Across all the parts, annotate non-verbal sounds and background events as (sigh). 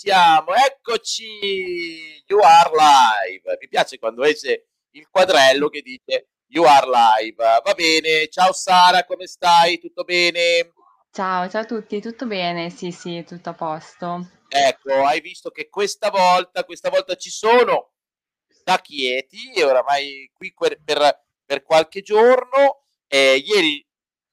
siamo, eccoci, you are live. Mi piace quando esce il quadrello che dice you are live. Va bene, ciao Sara, come stai? Tutto bene? Ciao, ciao a tutti, tutto bene? Sì, sì, tutto a posto. Ecco, hai visto che questa volta, questa volta ci sono da Chieti, oramai qui per, per qualche giorno. Eh, ieri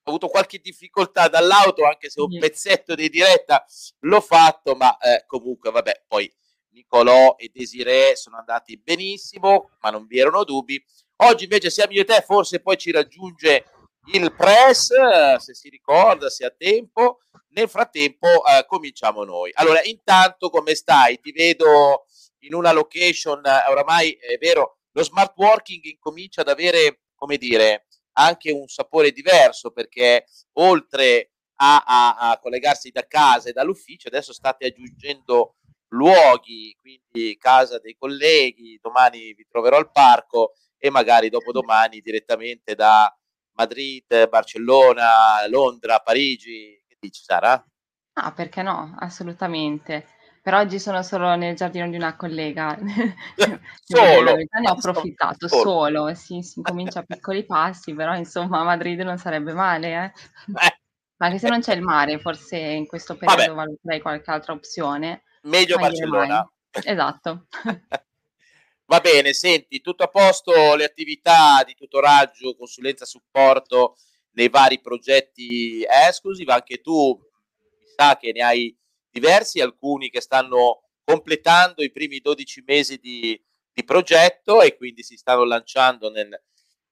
avuto qualche difficoltà dall'auto, anche se un pezzetto di diretta l'ho fatto, ma eh, comunque, vabbè, poi Nicolò e Desiree sono andati benissimo, ma non vi erano dubbi. Oggi invece siamo io e te, forse poi ci raggiunge il press, se si ricorda, se ha tempo. Nel frattempo eh, cominciamo noi. Allora, intanto come stai? Ti vedo in una location, eh, oramai è vero, lo smart working incomincia ad avere, come dire, anche un sapore diverso perché oltre a, a, a collegarsi da casa e dall'ufficio, adesso state aggiungendo luoghi, quindi casa dei colleghi, domani vi troverò al parco e magari dopodomani direttamente da Madrid, Barcellona, Londra, Parigi. Che dici Sara? Ah, perché no? Assolutamente. Per oggi sono solo nel giardino di una collega. (laughs) Solo? ne ho approfittato, Solo. solo, sì, si incomincia (laughs) a piccoli passi, però insomma a Madrid non sarebbe male, eh. Eh. Anche se non c'è il mare, forse in questo Vabbè. periodo valuterei qualche altra opzione. Meglio. Barcellona. Esatto. (laughs) Va bene, senti, tutto a posto le attività di tutoraggio, consulenza, supporto nei vari progetti esclusive, anche tu mi sa che ne hai diversi, alcuni che stanno completando i primi 12 mesi di, di progetto e quindi si stanno lanciando nel-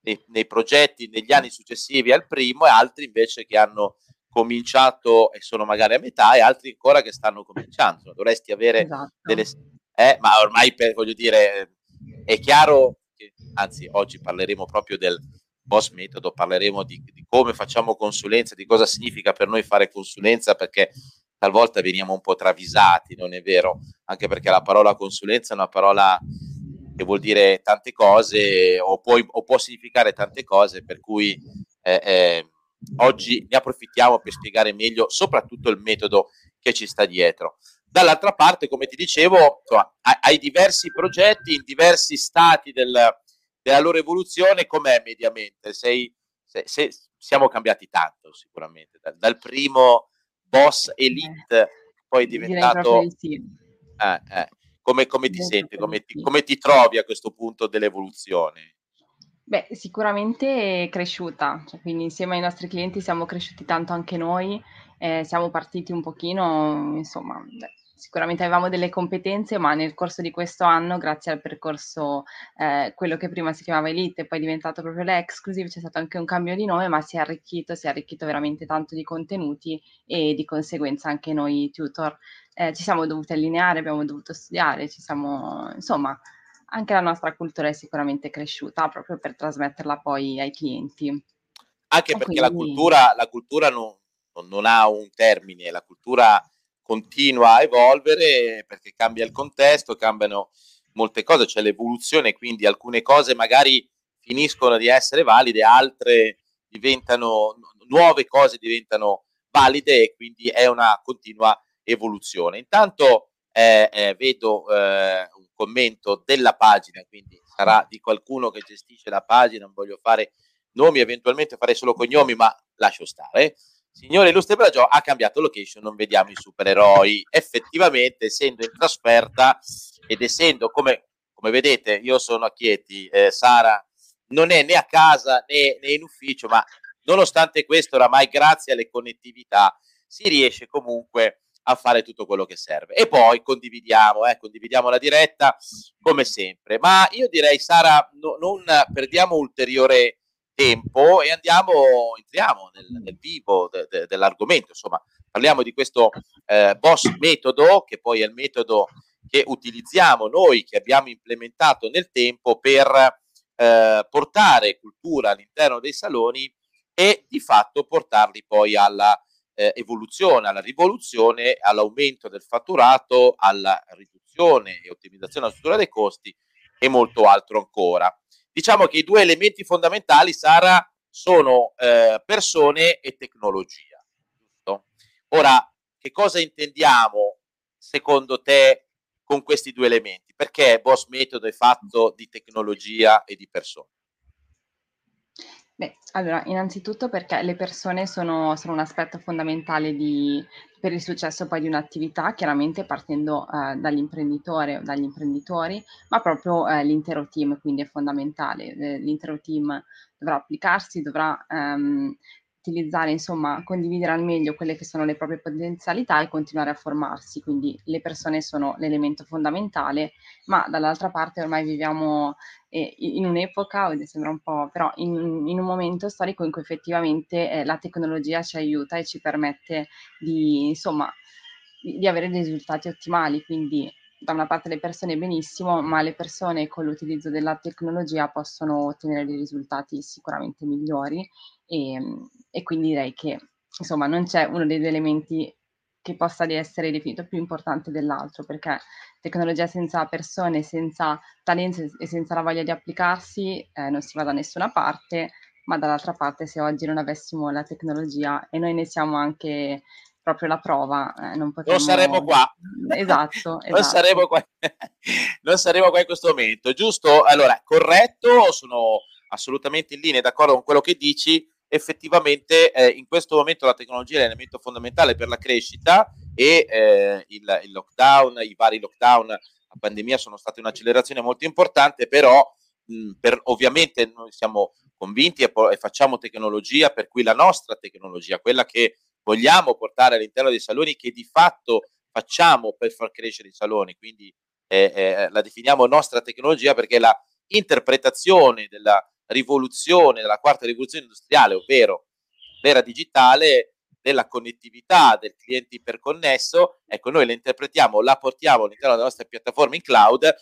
nei, nei progetti negli anni successivi al primo e altri invece che hanno cominciato e sono magari a metà e altri ancora che stanno cominciando. Dovresti avere Esatto. delle... eh, ma ormai per, voglio dire, è chiaro che, anzi oggi parleremo proprio del boss metodo, parleremo di, di come facciamo consulenza, di cosa significa per noi fare consulenza, perché talvolta veniamo un po' travisati, non è vero? Anche perché la parola consulenza è una parola che vuol dire tante cose o, può, o può significare tante cose, per cui eh, eh, oggi ne approfittiamo per spiegare meglio soprattutto il metodo che ci sta dietro. Dall'altra parte, come ti dicevo, hai, diversi progetti in diversi stati del, della loro evoluzione, com'è mediamente? Sei, se, se- siamo cambiati tanto sicuramente, dal, dal primo boss elite, poi è diventato... sì. eh, eh. Come, come ti senti? Come ti, come ti trovi a questo punto dell'evoluzione? Beh, sicuramente è cresciuta, cioè, quindi insieme ai nostri clienti siamo cresciuti tanto anche noi, eh, siamo partiti un pochino, insomma, sicuramente avevamo delle competenze, ma nel corso di questo anno, grazie al percorso, eh, quello che prima si chiamava Elite e poi è diventato proprio l'Exclusive, c'è stato anche un cambio di nome, ma si è arricchito, si è arricchito veramente tanto di contenuti e di conseguenza anche noi tutor eh, ci siamo dovuti allineare, abbiamo dovuto studiare, ci siamo, insomma, anche la nostra cultura è sicuramente cresciuta proprio per trasmetterla poi ai clienti. Anche perché la quindi cultura, la cultura non- non ha un termine, la cultura continua a evolvere perché cambia il contesto, cambiano molte cose, c'è l'evoluzione, quindi alcune cose magari finiscono di essere valide, altre diventano, nu- nuove cose diventano valide e quindi è una continua evoluzione. Intanto eh, eh, vedo eh, un commento della pagina, quindi sarà di qualcuno che gestisce la pagina, non voglio fare nomi, eventualmente farei solo cognomi, ma lascio stare. Signore Illustre Bragio ha cambiato location, non vediamo i supereroi. Effettivamente, essendo in trasferta ed essendo come, come vedete, io sono a Chieti, eh, Sara non è né a casa né, né in ufficio, ma nonostante questo, oramai grazie alle connettività si riesce comunque a fare tutto quello che serve. E poi condividiamo, eh, condividiamo la diretta come sempre. Ma io direi, Sara, no- non perdiamo ulteriore tempo e andiamo, entriamo nel, nel vivo de- de- dell'argomento. Insomma, parliamo di questo eh, boss metodo, che poi è il metodo che utilizziamo noi, che abbiamo implementato nel tempo per eh, portare cultura all'interno dei saloni e di fatto portarli poi alla eh, evoluzione, alla rivoluzione, all'aumento del fatturato, alla riduzione e ottimizzazione della struttura dei costi e molto altro ancora. Diciamo che i due elementi fondamentali, Sara, sono eh, persone e tecnologia. Giusto? Ora, che cosa intendiamo secondo te con questi due elementi? Perché Boss Metodo è fatto di tecnologia e di persone? Beh, allora, innanzitutto perché le persone sono, sono un aspetto fondamentale di, per il successo poi di un'attività, chiaramente partendo eh, dall'imprenditore o dagli imprenditori, ma proprio eh, l'intero team, quindi è fondamentale. Eh, l'intero team dovrà applicarsi, dovrà ehm, utilizzare, insomma, condividere al meglio quelle che sono le proprie potenzialità e continuare a formarsi. Quindi le persone sono l'elemento fondamentale, ma dall'altra parte ormai viviamo eh, in un'epoca, sembra un po', però in, in, un momento storico in cui effettivamente eh, la tecnologia ci aiuta e ci permette di, insomma, di, di avere dei risultati ottimali. Quindi da una parte le persone benissimo, ma le persone con l'utilizzo della tecnologia possono ottenere dei risultati sicuramente migliori e, e quindi direi che insomma non c'è uno degli elementi che possa essere definito più importante dell'altro, perché tecnologia senza persone, senza talento e senza la voglia di applicarsi eh, non si va da nessuna parte, ma dall'altra parte se oggi non avessimo la tecnologia e noi ne siamo anche proprio la prova. Eh, non, potremmo... non, saremo qua. Esatto, (laughs) esatto. non, saremo qua. (laughs) non saremo qua in questo momento, giusto? Allora, corretto, sono assolutamente in linea, d'accordo con quello che dici. Effettivamente eh, in questo momento la tecnologia è l'elemento fondamentale per la crescita e eh, il, il lockdown, i vari lockdown, la pandemia sono state un'accelerazione molto importante, però mh, per, ovviamente noi siamo convinti e, e, facciamo tecnologia per cui la nostra tecnologia, quella che vogliamo portare all'interno dei saloni che di fatto facciamo per far crescere i saloni, quindi eh, eh, la definiamo nostra tecnologia perché la interpretazione della rivoluzione, della quarta rivoluzione industriale, ovvero l'era digitale, della connettività del cliente iperconnesso, ecco noi la interpretiamo, la portiamo all'interno della nostra piattaforma in cloud,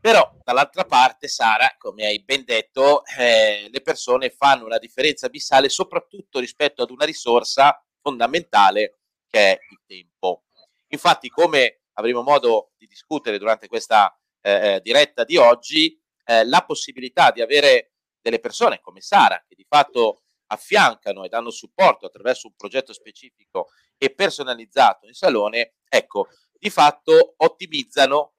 però dall'altra parte Sara, come hai ben detto, eh, le persone fanno una differenza abissale soprattutto rispetto ad una risorsa fondamentale che è il tempo. Infatti, come avremo modo di discutere durante questa eh, eh, diretta di oggi, eh, la possibilità di avere delle persone come Sara che di fatto affiancano e danno supporto attraverso un progetto specifico e personalizzato in salone, ecco, di fatto ottimizzano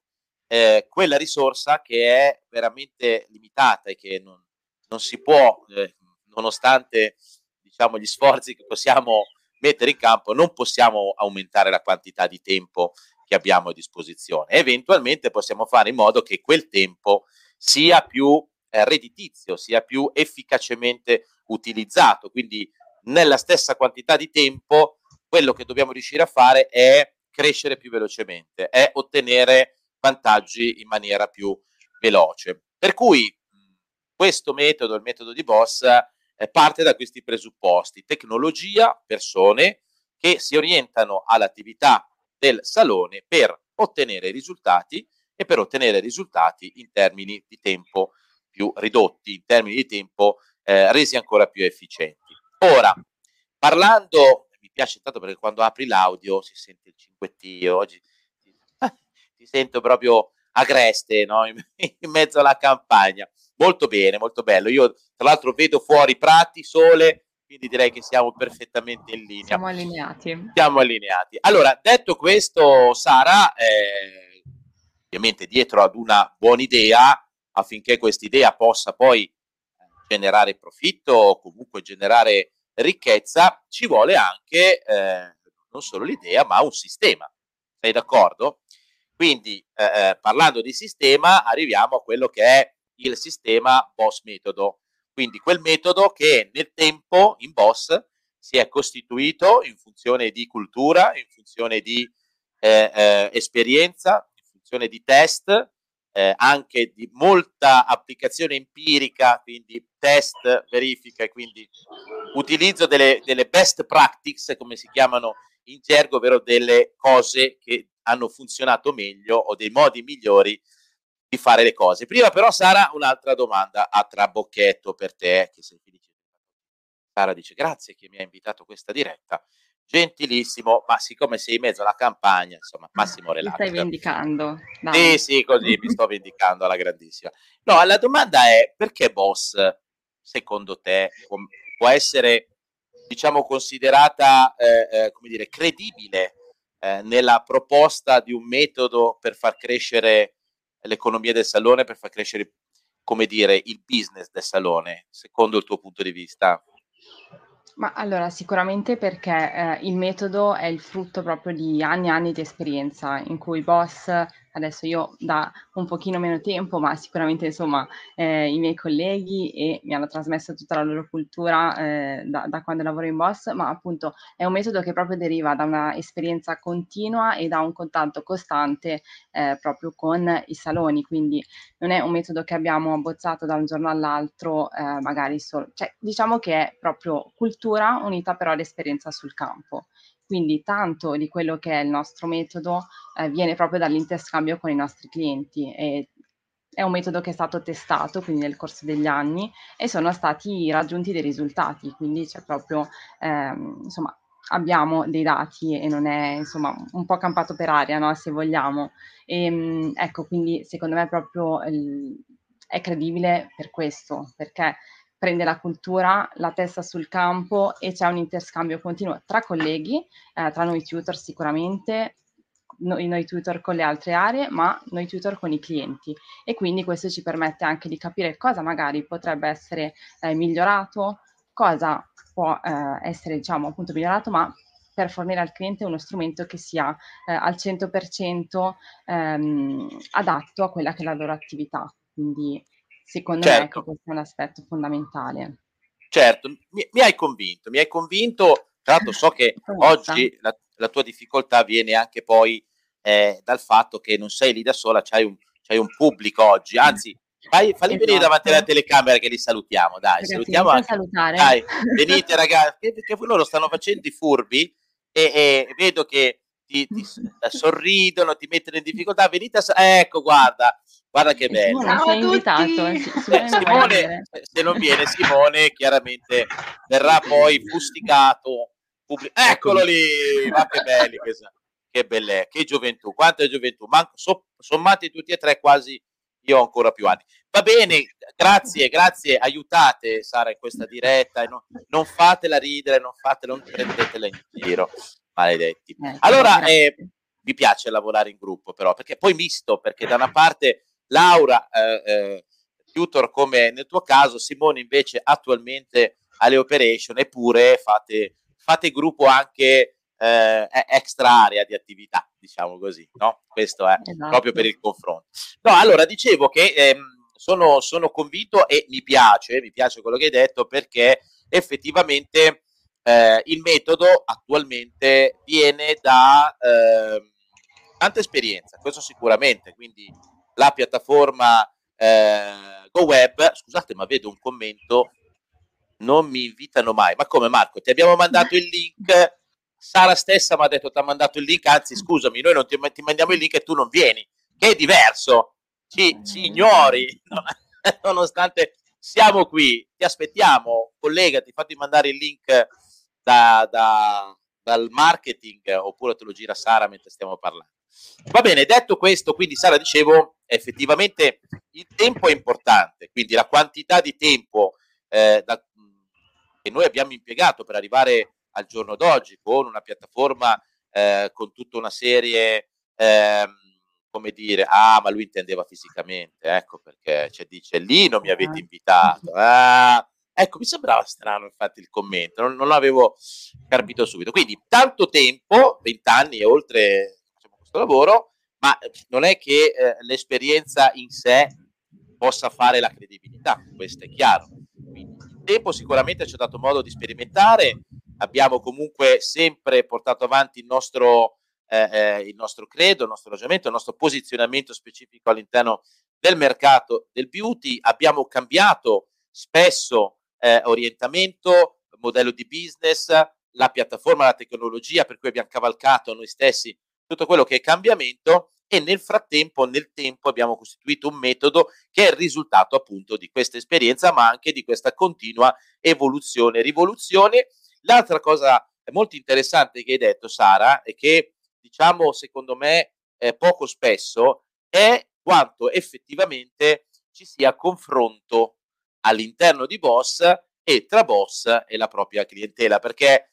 eh, quella risorsa che è veramente limitata e che non, non si può, eh, nonostante diciamo, gli sforzi che possiamo mettere in campo, non possiamo aumentare la quantità di tempo che abbiamo a disposizione. Eventualmente possiamo fare in modo che quel tempo sia più eh, redditizio, sia più efficacemente utilizzato. Quindi nella stessa quantità di tempo, quello che dobbiamo riuscire a fare è crescere più velocemente, è ottenere vantaggi in maniera più veloce. Per cui questo metodo, il metodo di Boss, eh, parte da questi presupposti, tecnologia, persone che si orientano all'attività del salone per ottenere risultati e per ottenere risultati in termini di tempo più ridotti, in termini di tempo eh, resi ancora più efficienti. Ora, parlando, mi piace tanto perché quando apri l'audio si sente il cinquettio, oggi (laughs) ti sento proprio agreste no? in, in mezzo alla campagna. Molto bene, molto bello. Io tra l'altro vedo fuori prati, sole, quindi direi che siamo perfettamente in linea. Siamo allineati. Siamo allineati. Allora, detto questo, Sara, eh, ovviamente dietro ad una buona idea, affinché questa idea possa poi generare profitto o comunque generare ricchezza, ci vuole anche eh, non solo l'idea, ma un sistema. Sei d'accordo? Quindi, eh, eh parlando di sistema, arriviamo a quello che è il sistema Boss metodo. Quindi quel metodo che nel tempo in Boss si è costituito in funzione di cultura, in funzione di eh, eh, esperienza, in funzione di test, eh, anche di molta applicazione empirica, quindi test, verifica e quindi utilizzo delle, delle best practice, come si chiamano in gergo, ovvero delle cose che hanno funzionato meglio o dei modi migliori di fare le cose. Prima però Sara un'altra domanda a trabocchetto per te che sei felice. Sara dice grazie che mi ha invitato a questa diretta. Gentilissimo, ma siccome sei in mezzo alla campagna, insomma, massimo relax. Mi stai vendicando. Dai. Sì, sì, così mi sto vendicando alla grandissima. No, la domanda è perché Boss, secondo te, può essere, diciamo, considerata, eh, eh, come dire, credibile eh, nella proposta di un metodo per far crescere l'economia del salone, per far crescere, come dire, il business del salone, secondo il tuo punto di vista? Ma allora, sicuramente perché eh, il metodo è il frutto proprio di anni e anni di esperienza in cui i boss adesso io da un pochino meno tempo, ma sicuramente insomma eh, i miei colleghi e mi hanno trasmesso tutta la loro cultura eh, da, da, quando lavoro in Boss, ma appunto è un metodo che proprio deriva da un'esperienza continua e da un contatto costante eh, proprio con i saloni, quindi non è un metodo che abbiamo abbozzato da un giorno all'altro, eh, magari solo, cioè diciamo che è proprio cultura unita però all'esperienza sul campo. Quindi tanto di quello che è il nostro metodo eh, viene proprio dall'interscambio con i nostri clienti e è un metodo che è stato testato quindi nel corso degli anni e sono stati raggiunti dei risultati, quindi c'è proprio ehm, insomma abbiamo dei dati e non è insomma un po' campato per aria, no? se vogliamo. E, ehm, ecco, quindi secondo me proprio il, è credibile per questo, perché prende la cultura, la testa sul campo e c'è un interscambio continuo tra colleghi, eh, tra noi tutor sicuramente, noi, noi, tutor con le altre aree, ma noi tutor con i clienti. E quindi questo ci permette anche di capire cosa magari potrebbe essere eh, migliorato, cosa può eh, essere, diciamo, appunto migliorato, ma per fornire al cliente uno strumento che sia eh, al 100% ehm, adatto a quella che è la loro attività. Quindi Secondo certo. me ecco, questo è un aspetto fondamentale. Certo, mi, mi hai convinto, mi hai convinto. Tra l'altro so che (laughs) oggi la, la, tua difficoltà viene anche poi eh, dal fatto che non sei lì da sola, c'hai un, c'hai un pubblico oggi, anzi Fai, falli esatto. venire davanti alla telecamera che li salutiamo, dai, Ragazzi, salutiamo anche. Salutare. Dai, (laughs) venite ragazzi, che, loro stanno facendo i furbi e, e vedo che ti, (laughs) ti, sorridono, ti mettono in difficoltà, venite a... Ecco, guarda, guarda che bello. Simone, sei invitato. Eh, Simone, se non viene Simone, chiaramente verrà poi fustigato. Pubblic- Eccolo lì, ma che belli che, che belle, che gioventù, quanta gioventù, Manco, so, sommati tutti e tre quasi io ho ancora più anni. Va bene, grazie, grazie, aiutate Sara in questa diretta, non, non fatela ridere, non fatela, non prendetela in giro maledetti. Eh, allora, eh, mi piace lavorare in gruppo però, perché poi misto, perché da una parte Laura, eh, eh, tutor come nel tuo caso, Simone invece attualmente alle operation, eppure fate, fate gruppo anche eh, extra area di attività, diciamo così, no? Questo è esatto. proprio per il confronto. No, allora dicevo che ehm, sono, sono convinto e mi piace, mi piace quello che hai detto perché effettivamente eh, il metodo attualmente viene da eh, tanta esperienza, questo sicuramente, quindi la piattaforma eh, GoWeb, scusate ma vedo un commento, non mi invitano mai, ma come Marco, ti abbiamo mandato il link, Sara stessa mi ha detto ti ha mandato il link, anzi scusami, noi non ti, ti mandiamo il link e tu non vieni, che è diverso, ci, ci ignori, nonostante siamo qui, ti aspettiamo, collegati, fatti mandare il link da, da, dal marketing oppure te lo gira Sara mentre stiamo parlando. Va bene, detto questo, quindi Sara dicevo, effettivamente il tempo è importante, quindi la quantità di tempo eh, da, che noi abbiamo impiegato per arrivare al giorno d'oggi con una piattaforma eh, con tutta una serie, eh, come dire, ah, ma lui intendeva fisicamente, ecco perché cioè, dice lì non mi avete invitato, ah, Ecco, mi sembrava strano infatti il commento, non, non l'avevo capito subito. Quindi tanto tempo, 20 anni e oltre facciamo questo lavoro, ma non è che eh, l'esperienza in sé possa fare la credibilità, questo è chiaro. Quindi il tempo sicuramente ci ha dato modo di sperimentare, abbiamo comunque sempre portato avanti il nostro, eh, eh, il nostro credo, il nostro ragionamento, il nostro posizionamento specifico all'interno del mercato del beauty, abbiamo cambiato spesso eh, orientamento, modello di business, la piattaforma, la tecnologia per cui abbiamo cavalcato noi stessi tutto quello che è cambiamento e nel frattempo, nel tempo, abbiamo costituito un metodo che è il risultato appunto di questa esperienza, ma anche di questa continua evoluzione, rivoluzione. L'altra cosa molto interessante che hai detto, Sara, e che diciamo secondo me eh, poco spesso, è quanto effettivamente ci sia confronto all'interno di Boss e tra Boss e la propria clientela, perché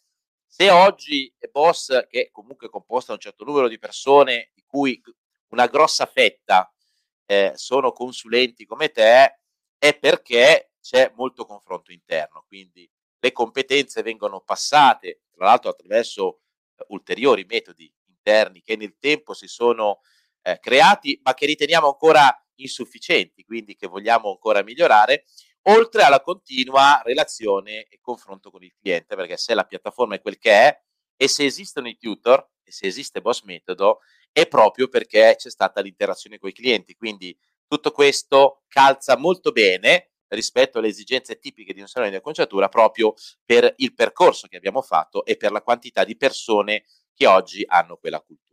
Se oggi Boss, che comunque è composta da un certo numero di persone, di cui una grossa fetta eh, sono consulenti come te, è perché c'è molto confronto interno, quindi le competenze vengono passate, tra l'altro attraverso eh, ulteriori metodi interni che nel tempo si sono eh, creati, ma che riteniamo ancora insufficienti, quindi che vogliamo ancora migliorare, oltre alla continua relazione e confronto con il cliente, perché se la piattaforma è quel che è e se esistono i tutor e se esiste Boss Metodo è proprio perché c'è stata l'interazione con i clienti, quindi tutto questo calza molto bene rispetto alle esigenze tipiche di un salone di acconciatura proprio per il percorso che abbiamo fatto e per la quantità di persone che oggi hanno quella cultura.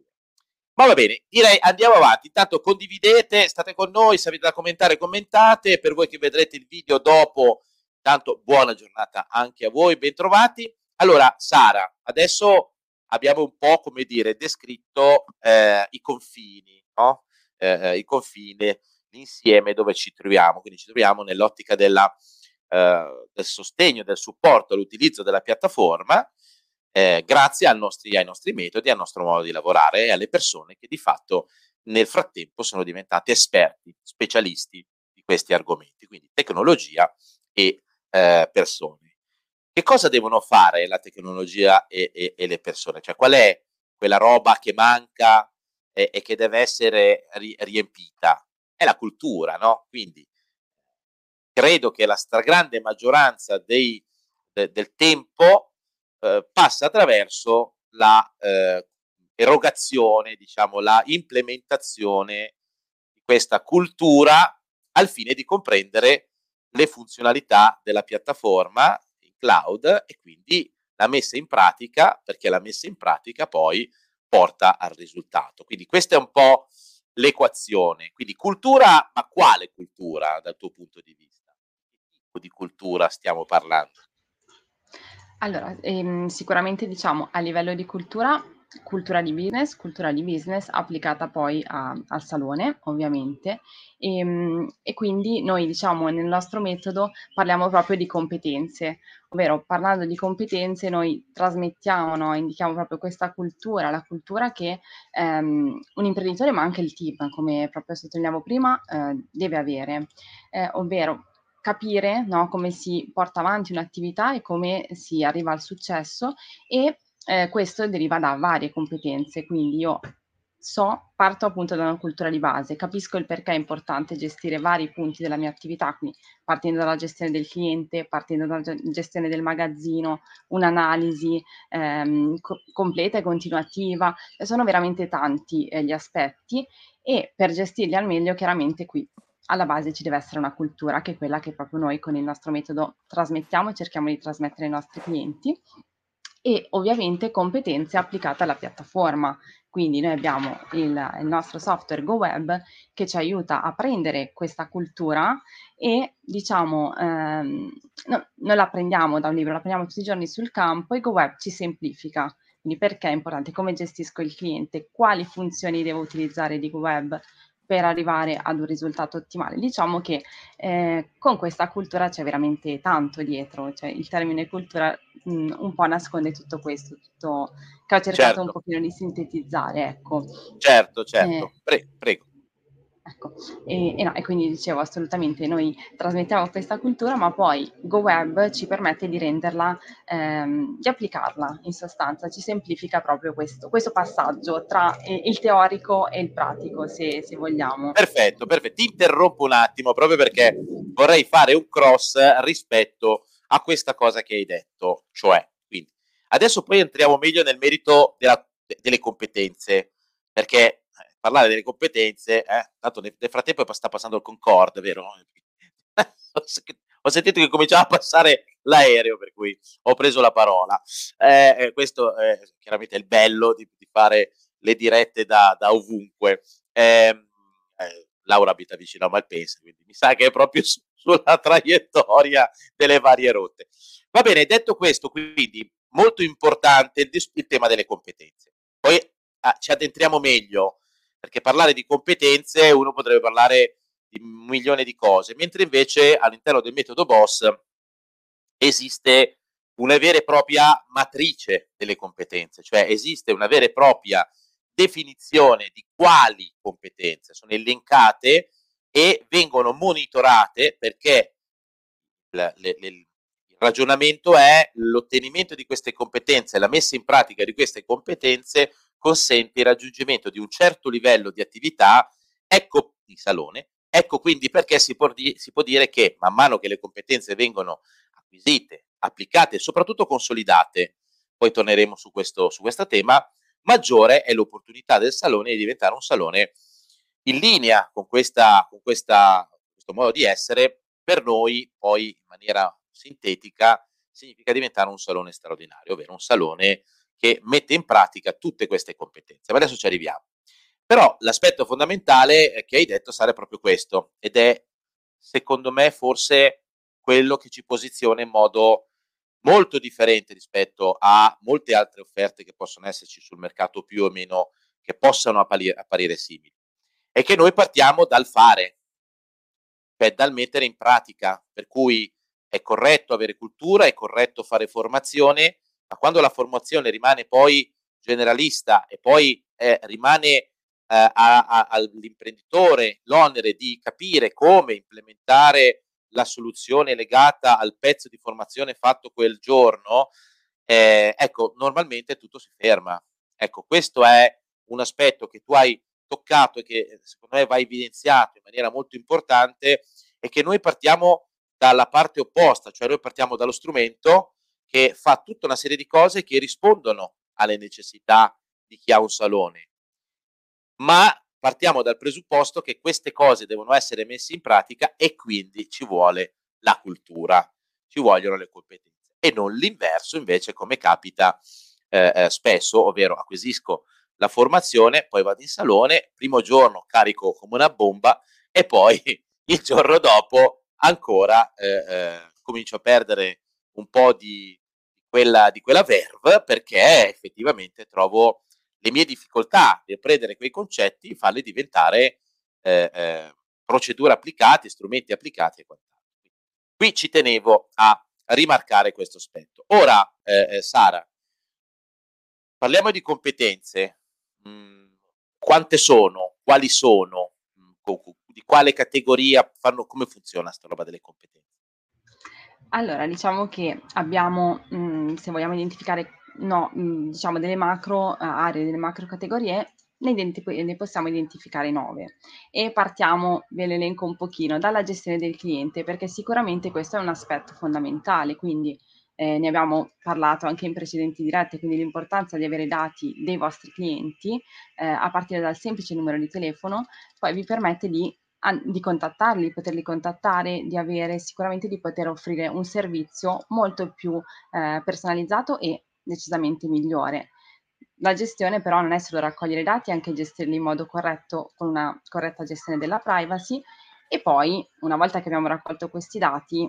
Ma va bene, direi andiamo avanti. Intanto condividete, state con noi, se avete da commentare commentate, per voi che vedrete il video dopo, tanto buona giornata anche a voi, bentrovati. Allora, Sara, adesso abbiamo un po', come dire, descritto eh, i confini, no? eh, i confini, l'insieme dove ci troviamo, quindi ci troviamo nell'ottica della, eh, del sostegno, del supporto all'utilizzo della piattaforma, eh, grazie nostri, ai nostri metodi, al nostro modo di lavorare e alle persone che di fatto nel frattempo sono diventate esperti, specialisti di questi argomenti, quindi tecnologia e eh, persone. Che cosa devono fare la tecnologia e, e, e, le persone? Cioè qual è quella roba che manca e, e che deve essere ri, riempita? È la cultura, no? Quindi credo che la stragrande maggioranza dei, de, del tempo eh, passa attraverso la eh, erogazione, diciamo, la implementazione di questa cultura al fine di comprendere le funzionalità della piattaforma in cloud e quindi la messa in pratica, perché la messa in pratica poi porta al risultato. Quindi questa è un po' l'equazione. Quindi cultura, ma quale cultura dal tuo punto di vista? Di cultura stiamo parlando? Allora, ehm, sicuramente diciamo a livello di cultura, cultura di business, cultura di business applicata poi a, al salone, ovviamente, e, ehm, e, quindi noi diciamo nel nostro metodo parliamo proprio di competenze, ovvero parlando di competenze noi trasmettiamo, no, indichiamo proprio questa cultura, la cultura che ehm, un imprenditore ma anche il team, come proprio sottolineavo prima, eh, deve avere, eh, ovvero capire no, come si porta avanti un'attività e come si arriva al successo e eh, questo deriva da varie competenze, quindi io so, parto appunto da una cultura di base, capisco il perché è importante gestire vari punti della mia attività, quindi partendo dalla gestione del cliente, partendo dalla gestione del magazzino, un'analisi ehm, co- completa e continuativa, sono veramente tanti eh, gli aspetti e per gestirli al meglio chiaramente qui alla base ci deve essere una cultura che è quella che proprio noi con il nostro metodo trasmettiamo e cerchiamo di trasmettere ai nostri clienti e ovviamente competenze applicate alla piattaforma. Quindi noi abbiamo il, il, nostro software GoWeb che ci aiuta a prendere questa cultura e diciamo ehm, no, noi la prendiamo da un libro, la prendiamo tutti i giorni sul campo e GoWeb ci semplifica. Quindi perché è importante? Come gestisco il cliente? Quali funzioni devo utilizzare di GoWeb? Per arrivare ad un risultato ottimale. Diciamo che eh, con questa cultura c'è veramente tanto dietro, cioè il termine cultura mh, mm, un po' nasconde tutto questo, tutto, che ho cercato certo. un pochino di sintetizzare. Ecco. Certo, certo, eh, Pre- prego. Ecco, e, e, no, e, quindi dicevo assolutamente noi trasmettiamo questa cultura, ma poi GoWeb ci permette di renderla, ehm, di applicarla in sostanza, ci semplifica proprio questo, questo passaggio tra il teorico e il pratico, se, se, vogliamo. Perfetto, perfetto. Ti interrompo un attimo proprio perché vorrei fare un cross rispetto a questa cosa che hai detto, cioè, quindi adesso poi entriamo meglio nel merito della, delle competenze, perché parlare delle competenze, eh, tanto nel, nel frattempo sta passando il Concorde, vero? (laughs) ho sentito che cominciava a passare l'aereo, per cui ho preso la parola. Eh, eh, questo è chiaramente il bello di, di fare le dirette da, da ovunque. Ehm, eh, Laura abita vicino a Malpensa, quindi mi sa che è proprio su, sulla traiettoria delle varie rotte. Va bene, detto questo, quindi molto importante il, il tema delle competenze. Poi ah, ci addentriamo meglio perché parlare di competenze uno potrebbe parlare di un milione di cose, mentre invece all'interno del metodo BOSS esiste una vera e propria matrice delle competenze, cioè esiste una vera e propria definizione di quali competenze sono elencate e vengono monitorate perché le, le, il ragionamento è l'ottenimento di queste competenze, la messa in pratica di queste competenze consente il raggiungimento di un certo livello di attività, ecco di salone, ecco quindi perché si può, di, si può dire che man mano che le competenze vengono acquisite, applicate e soprattutto consolidate, poi torneremo su questo, su questo tema, maggiore è l'opportunità del salone di diventare un salone in linea con, questa, con questa, questo modo di essere, per noi poi in maniera sintetica significa diventare un salone straordinario, ovvero un salone che mette in pratica tutte queste competenze. Ma adesso ci arriviamo. Però l'aspetto fondamentale che hai detto sarà proprio questo ed è secondo me forse quello che ci posiziona in modo molto differente rispetto a molte altre offerte che possono esserci sul mercato più o meno che possano apparire, apparire simili. È che noi partiamo dal fare, cioè dal mettere in pratica, per cui è corretto avere cultura, è corretto fare formazione, ma quando la formazione rimane poi generalista e poi eh, rimane eh, a, a, all'imprenditore l'onere di capire come implementare la soluzione legata al pezzo di formazione fatto quel giorno, eh, ecco, normalmente tutto si ferma. Ecco, questo è un aspetto che tu hai toccato e che eh, secondo me va evidenziato in maniera molto importante e che noi partiamo dalla parte opposta, cioè noi partiamo dallo strumento che fa tutta una serie di cose che rispondono alle necessità di chi ha un salone, ma partiamo dal presupposto che queste cose devono essere messe in pratica e quindi ci vuole la cultura, ci vogliono le competenze e non l'inverso invece come capita eh, eh, spesso, ovvero acquisisco la formazione, poi vado in salone, primo giorno carico come una bomba e poi (laughs) il giorno dopo ancora eh, eh comincio a perdere un po' di, quella, di quella verve perché effettivamente trovo le mie difficoltà nel prendere quei concetti, farli diventare eh, eh, procedure applicate, strumenti applicati e quant'altro. Qui ci tenevo a rimarcare questo aspetto. Ora, eh, eh Sara, parliamo di competenze. Mm, quante sono? Quali sono? Mm, di quale categoria fanno? Come funziona questa roba delle competenze? Allora, diciamo che abbiamo, mh, mm, se vogliamo identificare no, mhmm, diciamo delle macro aree, delle macro categorie, ne, identi- ne possiamo identificare nove. E partiamo, ve l'elenco un pochino, dalla gestione del cliente, perché sicuramente questo è un aspetto fondamentale, quindi eh, ne abbiamo parlato anche in precedenti dirette, quindi l'importanza di avere dati dei vostri clienti eh, a partire dal semplice numero di telefono, poi vi permette di di contattarli, poterli contattare, di avere sicuramente di poter offrire un servizio molto più eh, personalizzato e decisamente migliore. La gestione però non è solo raccogliere dati, è anche gestirli in modo corretto con una corretta gestione della privacy e poi una volta che abbiamo raccolto questi dati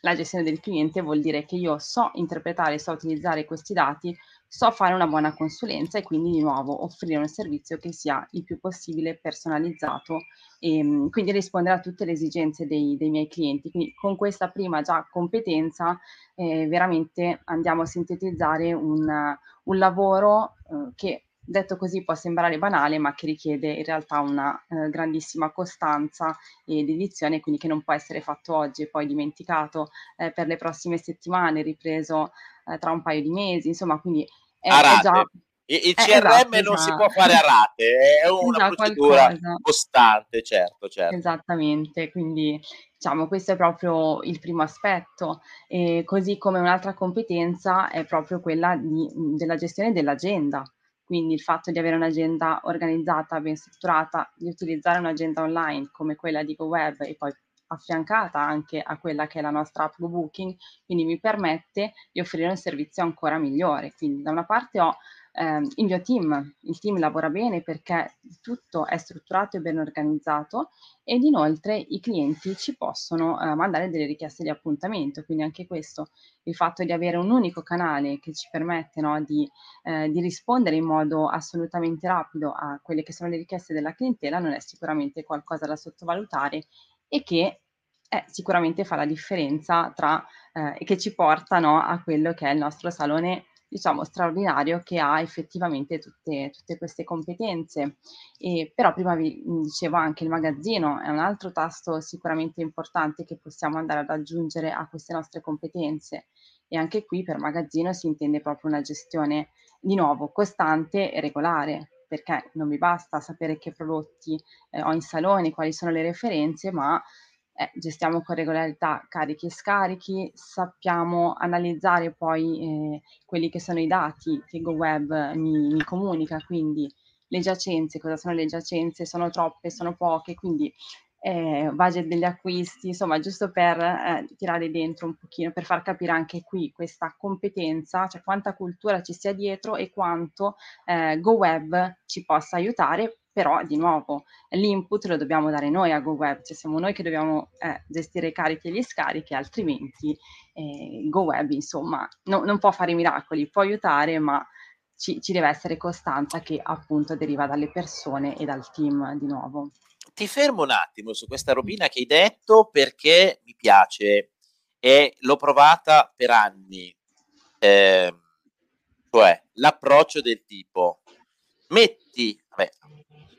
la gestione del cliente vuol dire che io so interpretare, so utilizzare questi dati, so fare una buona consulenza e quindi di nuovo offrire un servizio che sia il più possibile personalizzato e mm, quindi rispondere a tutte le esigenze dei, dei miei clienti. Quindi con questa prima già competenza eh, veramente andiamo a sintetizzare un, un lavoro eh, che detto così può sembrare banale, ma che richiede in realtà una eh, grandissima costanza e dedizione, quindi che non può essere fatto oggi e poi dimenticato eh, per le prossime settimane, ripreso eh, tra un paio di mesi, insomma, quindi è, è già... Il, il CRM esatto, non esatto. si può fare a rate, (laughs) è una esatto, procedura qualcosa. costante, certo, certo. Esattamente, quindi diciamo questo è proprio il primo aspetto, e così come un'altra competenza è proprio quella di, della gestione dell'agenda quindi il fatto di avere un'agenda organizzata, ben strutturata, di utilizzare un'agenda online come quella di GoWeb e poi affiancata anche a quella che è la nostra app GoBooking, quindi mi permette di offrire un servizio ancora migliore. Quindi da una parte ho eh, il mio team, il team lavora bene perché tutto è strutturato e ben organizzato ed inoltre i clienti ci possono eh, mandare delle richieste di appuntamento, quindi anche questo, il fatto di avere un unico canale che ci permette no, di, eh, di rispondere in modo assolutamente rapido a quelle che sono le richieste della clientela non è sicuramente qualcosa da sottovalutare e che eh, sicuramente fa la differenza tra ehm, e che ci porta, no, a quello che è il nostro salone, diciamo, straordinario che ha effettivamente tutte tutte queste competenze. E però prima vi dicevo anche il magazzino è un altro tasto sicuramente importante che possiamo andare ad aggiungere a queste nostre competenze. E anche qui per magazzino si intende proprio una gestione, di nuovo, costante e regolare, perché non mi basta sapere che prodotti, ehm, ho in salone, quali sono le referenze, ma eh, gestiamo con regolarità carichi e scarichi, sappiamo analizzare poi eh, quelli che sono i dati che GoWeb mi, mi comunica, quindi le giacenze, cosa sono le giacenze, sono troppe, sono poche, quindi eh, budget degli acquisti, insomma, giusto per eh, tirare dentro un pochino, per far capire anche qui questa competenza, cioè quanta cultura ci sia dietro e quanto eh, GoWeb ci possa aiutare, però di nuovo l'input lo dobbiamo dare noi a GoWeb, cioè siamo noi che dobbiamo eh, gestire i carichi e gli scarichi, altrimenti eh, GoWeb insomma no, non può fare miracoli, può aiutare, ma ci, ci deve essere costanza che appunto deriva dalle persone e dal team di nuovo ti fermo un attimo su questa robina che hai detto perché mi piace e l'ho provata per anni. Eh, cioè, l'approccio del tipo metti, vabbè,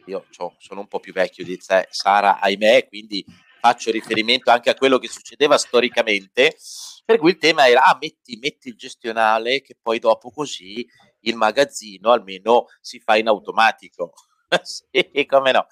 io sono un po' più vecchio di Sara, ahimè, quindi faccio riferimento anche a quello che succedeva storicamente, per cui il tema era, ah, metti, metti il gestionale che poi dopo così il magazzino almeno si fa in automatico. (laughs) sì, come no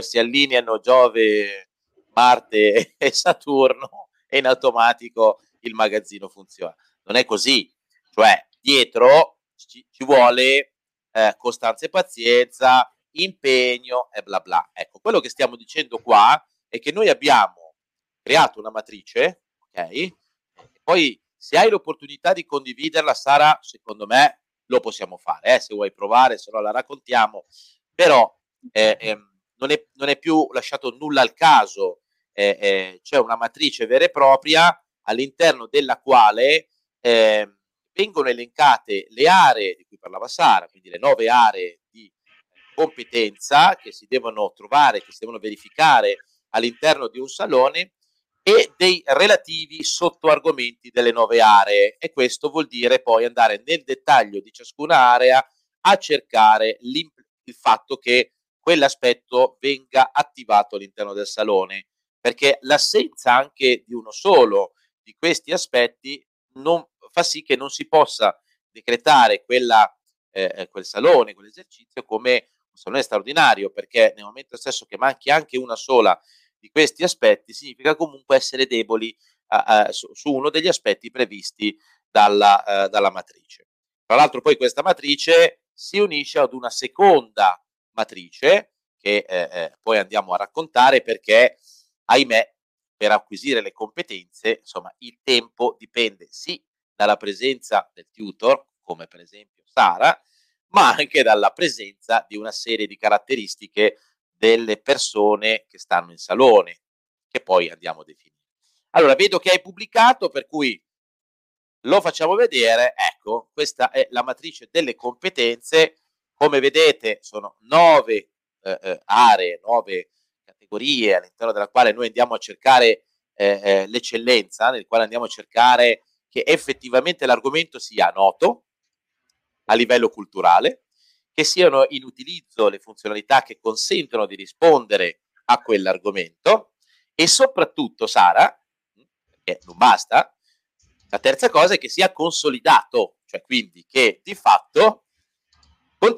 si allineano Giove, Marte e Saturno e in automatico il magazzino funziona. Non è così, cioè dietro ci, ci vuole eh, costanza e pazienza, impegno e bla bla. Ecco, quello che stiamo dicendo qua è che noi abbiamo creato una matrice, ok? Poi se hai l'opportunità di condividerla, Sara, secondo me lo possiamo fare, eh? se vuoi provare, se no la raccontiamo, però eh, ehm, non è, non è più lasciato nulla al caso, eh, eh, c'è una matrice vera e propria all'interno della quale eh, vengono elencate le aree di cui parlava Sara, quindi le nove aree competenza che si devono trovare, che si devono verificare all'interno di un salone e dei relativi sottoargomenti delle nove aree. E questo vuol dire poi andare nel dettaglio di ciascuna area a cercare il fatto che quell'aspetto venga attivato all'interno del salone, perché l'assenza anche di uno solo di questi aspetti non, fa sì che non si possa decretare quella, eh, eh quel salone, quell'esercizio come un salone straordinario, perché nel momento stesso che manchi anche una sola di questi aspetti, significa comunque essere deboli eh, su, su, uno degli aspetti previsti dalla, eh, dalla matrice. Tra l'altro poi questa matrice si unisce ad una seconda matrice che eh, eh, poi andiamo a raccontare perché, ahimè, per acquisire le competenze, insomma, il tempo dipende sì dalla presenza del tutor, come per esempio Sara, ma anche dalla presenza di una serie di caratteristiche delle persone che stanno in salone, che poi andiamo a definire. Allora, vedo che hai pubblicato, per cui lo facciamo vedere. Ecco, questa è la matrice delle competenze come vedete sono nove eh, eh, aree, nove categorie all'interno della quale noi andiamo a cercare eh, eh, l'eccellenza, nel quale andiamo a cercare che effettivamente l'argomento sia noto a livello culturale, che siano in utilizzo le funzionalità che consentono di rispondere a quell'argomento e soprattutto, Sara, perché non basta, la terza cosa è che sia consolidato, cioè quindi che di fatto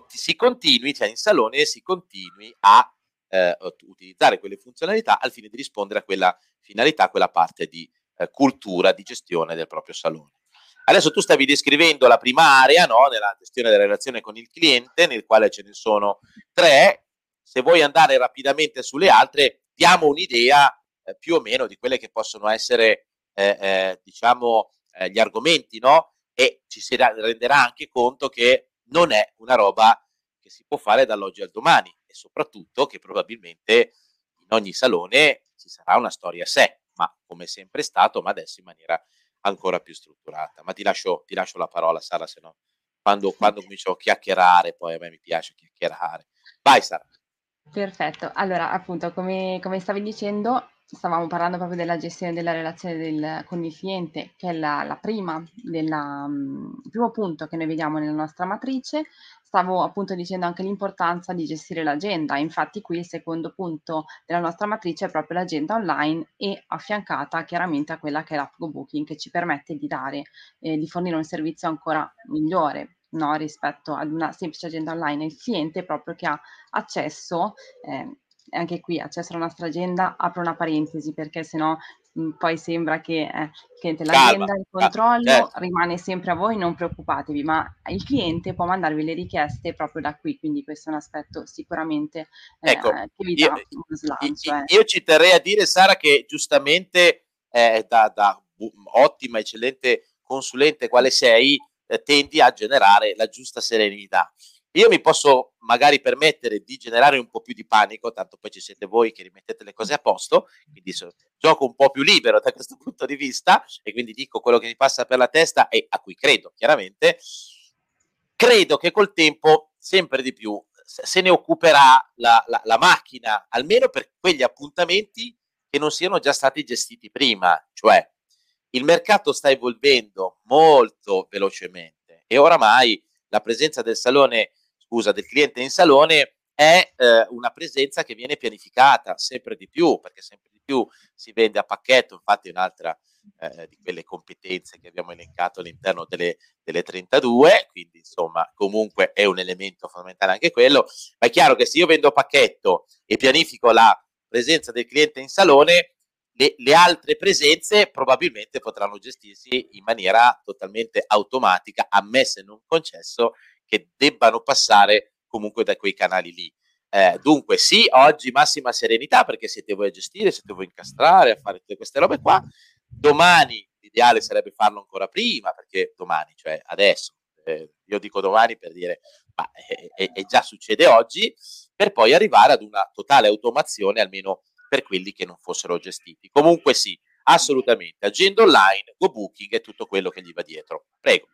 si continui, cioè in salone si continui a eh, utilizzare quelle funzionalità al fine di rispondere a quella finalità, quella parte di eh, cultura, di gestione del proprio salone. Adesso tu stavi descrivendo la prima area, no? nella gestione della relazione con il cliente, nel quale ce ne sono tre. Se vuoi andare rapidamente sulle altre, diamo un'idea eh, più o meno di quelle che possono essere, eh, eh, diciamo, eh, gli argomenti, no? E ci si renderà anche conto che non è una roba che si può fare dall'oggi al domani e soprattutto che probabilmente in ogni salone ci sarà una storia a sé, ma come sempre è stato, ma adesso in maniera ancora più strutturata. Ma ti lascio, ti lascio la parola, Sara, se no quando, quando comincio a chiacchierare, poi a me mi piace chiacchierare. Vai, Sara. Perfetto, allora appunto come, come stavi dicendo stavamo parlando proprio della gestione della relazione del, con il cliente, che è la, la prima della, um, il primo punto che noi vediamo nella nostra matrice. Stavo appunto dicendo anche l'importanza di gestire l'agenda. Infatti, qui il secondo punto della nostra matrice è proprio l'agenda online e affiancata chiaramente a quella che è l'app Booking, che ci permette di dare, eh, di fornire un servizio ancora migliore no, rispetto ad una semplice agenda online. Il cliente proprio che ha accesso eh, anche qui accesso alla nostra agenda, apro una parentesi perché sennò mh, poi sembra che eh, cliente, l'agenda, il controllo certo. rimane sempre a voi, non preoccupatevi, ma il cliente può mandarvi le richieste proprio da qui, quindi questo è un aspetto sicuramente eh, ecco, che vi dà io, uno slancio. Io, io, ci terrei a dire, Sara, che giustamente eh, da, da ottima, eccellente consulente quale sei, eh, tendi a generare la giusta serenità. Io mi posso magari permettere di generare un po' più di panico, tanto poi ci siete voi che rimettete le cose a posto, quindi so, gioco un po' più libero da questo punto di vista e quindi dico quello che mi passa per la testa e a cui credo, chiaramente. Credo che col tempo sempre di più se ne occuperà la, la, la macchina, almeno per quegli appuntamenti che non siano già stati gestiti prima, cioè il mercato sta evolvendo molto velocemente e oramai la presenza del salone scusa, del cliente in salone è eh, una presenza che viene pianificata sempre di più, perché sempre di più si vende a pacchetto, infatti un'altra eh, di quelle competenze che abbiamo elencato all'interno delle, delle 32, quindi insomma comunque è un elemento fondamentale anche quello, ma è chiaro che se io vendo a pacchetto e pianifico la presenza del cliente in salone, le, le, altre presenze probabilmente potranno gestirsi in maniera totalmente automatica, ammesse e non concesso, che debbano passare comunque da quei canali lì. Eh, dunque sì, oggi massima serenità perché siete voi a gestire, siete voi a incastrare, a fare tutte queste robe qua. Domani l'ideale sarebbe farlo ancora prima perché domani, cioè adesso, eh, io dico domani per dire, ma eh, eh, già succede oggi, per poi arrivare ad una totale automazione almeno per quelli che non fossero gestiti. Comunque sì, assolutamente, agenda online, go booking e tutto quello che gli va dietro. Prego.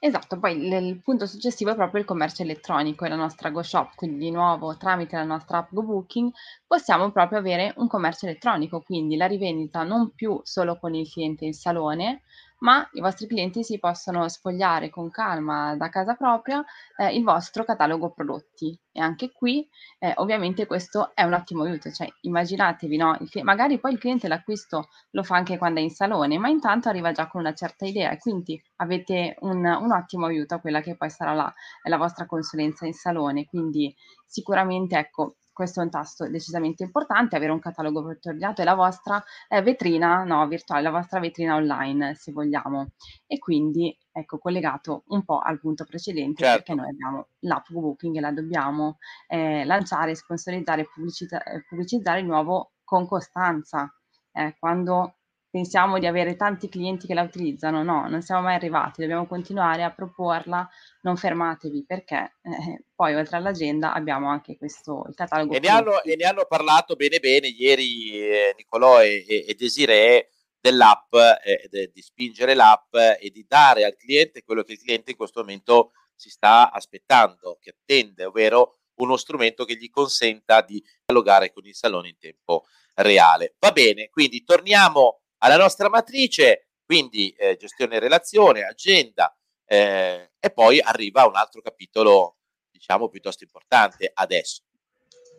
Esatto, poi il, il punto successivo è proprio il commercio elettronico e la nostra Go Shop, quindi di nuovo tramite la nostra app Go Booking possiamo proprio avere un commercio elettronico, quindi la rivendita non più solo con il cliente in salone, ma i vostri clienti si possono sfogliare con calma da casa propria eh, il vostro catalogo prodotti e anche qui eh, ovviamente questo è un ottimo aiuto, cioè immaginatevi, no? Il, magari poi il cliente l'acquisto lo fa anche quando è in salone, ma intanto arriva già con una certa idea e quindi avete un, un ottimo aiuto a quella che poi sarà la, la vostra consulenza in salone, quindi sicuramente ecco questo è un tasto decisamente importante, avere un catalogo vettoriato e la vostra eh, vetrina no, virtuale, la vostra vetrina online, se vogliamo. E quindi, ecco, collegato un po' al punto precedente, certo. perché noi abbiamo l'app Booking e la dobbiamo eh, lanciare, sponsorizzare e pubblicita- eh, pubblicizzare di nuovo con costanza. Eh, quando pensiamo di avere tanti clienti che la utilizzano, no, non siamo mai arrivati, dobbiamo continuare a proporla, non fermatevi perché eh, poi oltre all'agenda abbiamo anche questo il catalogo. E ne, hanno, e ne hanno, parlato bene bene ieri eh, Nicolò e, e, e Desiree dell'app, eh, de, di spingere l'app e di dare al cliente quello che il cliente in questo momento si sta aspettando, che attende, ovvero uno strumento che gli consenta di dialogare con il salone in tempo reale. Va bene, quindi torniamo alla nostra matrice, quindi eh, gestione relazione, agenda eh, e poi arriva un altro capitolo, diciamo, piuttosto importante adesso.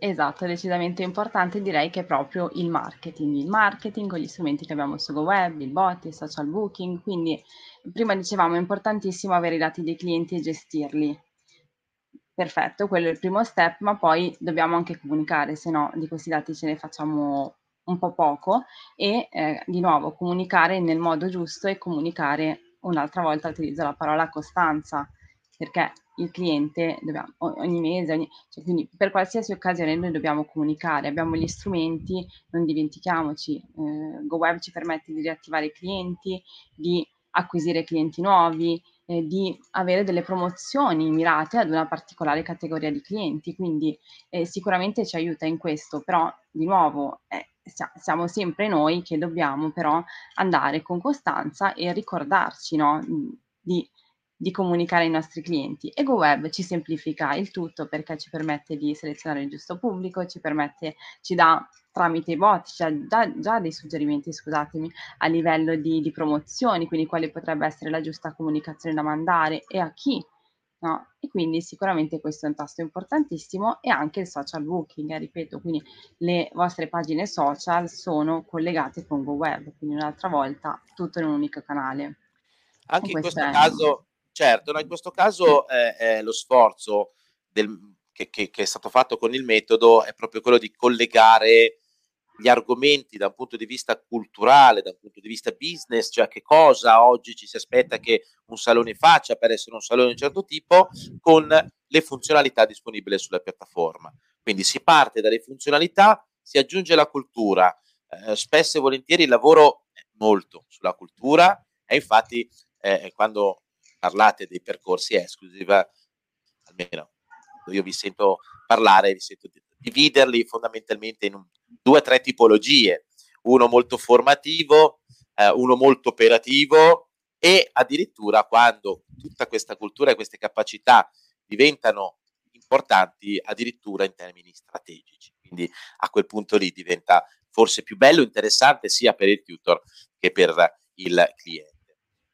Esatto, decisamente importante direi che è proprio il marketing, il marketing con gli strumenti che abbiamo su GoWeb, il bot, il social booking, quindi prima dicevamo è importantissimo avere i dati dei clienti e gestirli. Perfetto, quello è il primo step, ma poi dobbiamo anche comunicare, se no di questi dati ce ne facciamo un po' poco e eh, di nuovo comunicare nel modo giusto e comunicare un'altra volta utilizzo la parola costanza perché il cliente dobbiamo, ogni mese, ogni, cioè quindi per qualsiasi occasione noi dobbiamo comunicare, abbiamo gli strumenti, non dimentichiamoci, eh, GoWeb ci permette di riattivare i clienti, di acquisire clienti nuovi, eh, di avere delle promozioni mirate ad una particolare categoria di clienti, quindi eh, sicuramente ci aiuta in questo, però di nuovo eh, siamo sempre noi che dobbiamo però andare con costanza e ricordarci no, di di comunicare ai nostri clienti. E GoWeb ci semplifica il tutto perché ci permette di selezionare il giusto pubblico, ci permette, ci dà tramite i bot, cioè già, già dei suggerimenti, scusatemi, a livello di, di promozioni, quindi quale potrebbe essere la giusta comunicazione da mandare e a chi No? E quindi sicuramente questo è un tasto importantissimo e anche il social booking, eh, ripeto, quindi le vostre pagine social sono collegate con GoWeb, quindi un'altra volta tutto in un unico canale. Anche in questo, è... caso, certo, no, in questo caso eh, eh, lo sforzo del, che, che, che, è stato fatto con il metodo è proprio quello di collegare gli argomenti da un punto di vista culturale, da un punto di vista business, cioè che cosa oggi ci si aspetta che un salone faccia per essere un salone di un certo tipo, con le funzionalità disponibili sulla piattaforma. Quindi si parte dalle funzionalità, si aggiunge la cultura. Eh, spesso e volentieri lavoro molto sulla cultura e infatti eh, quando parlate dei percorsi esclusiva, almeno io vi sento parlare, vi sento dividerli fondamentalmente in un, due o tre tipologie, uno molto formativo, eh, uno molto operativo e addirittura quando tutta questa cultura e queste capacità diventano importanti addirittura in termini strategici. Quindi a quel punto lì diventa forse più bello, interessante sia per il tutor che per il cliente.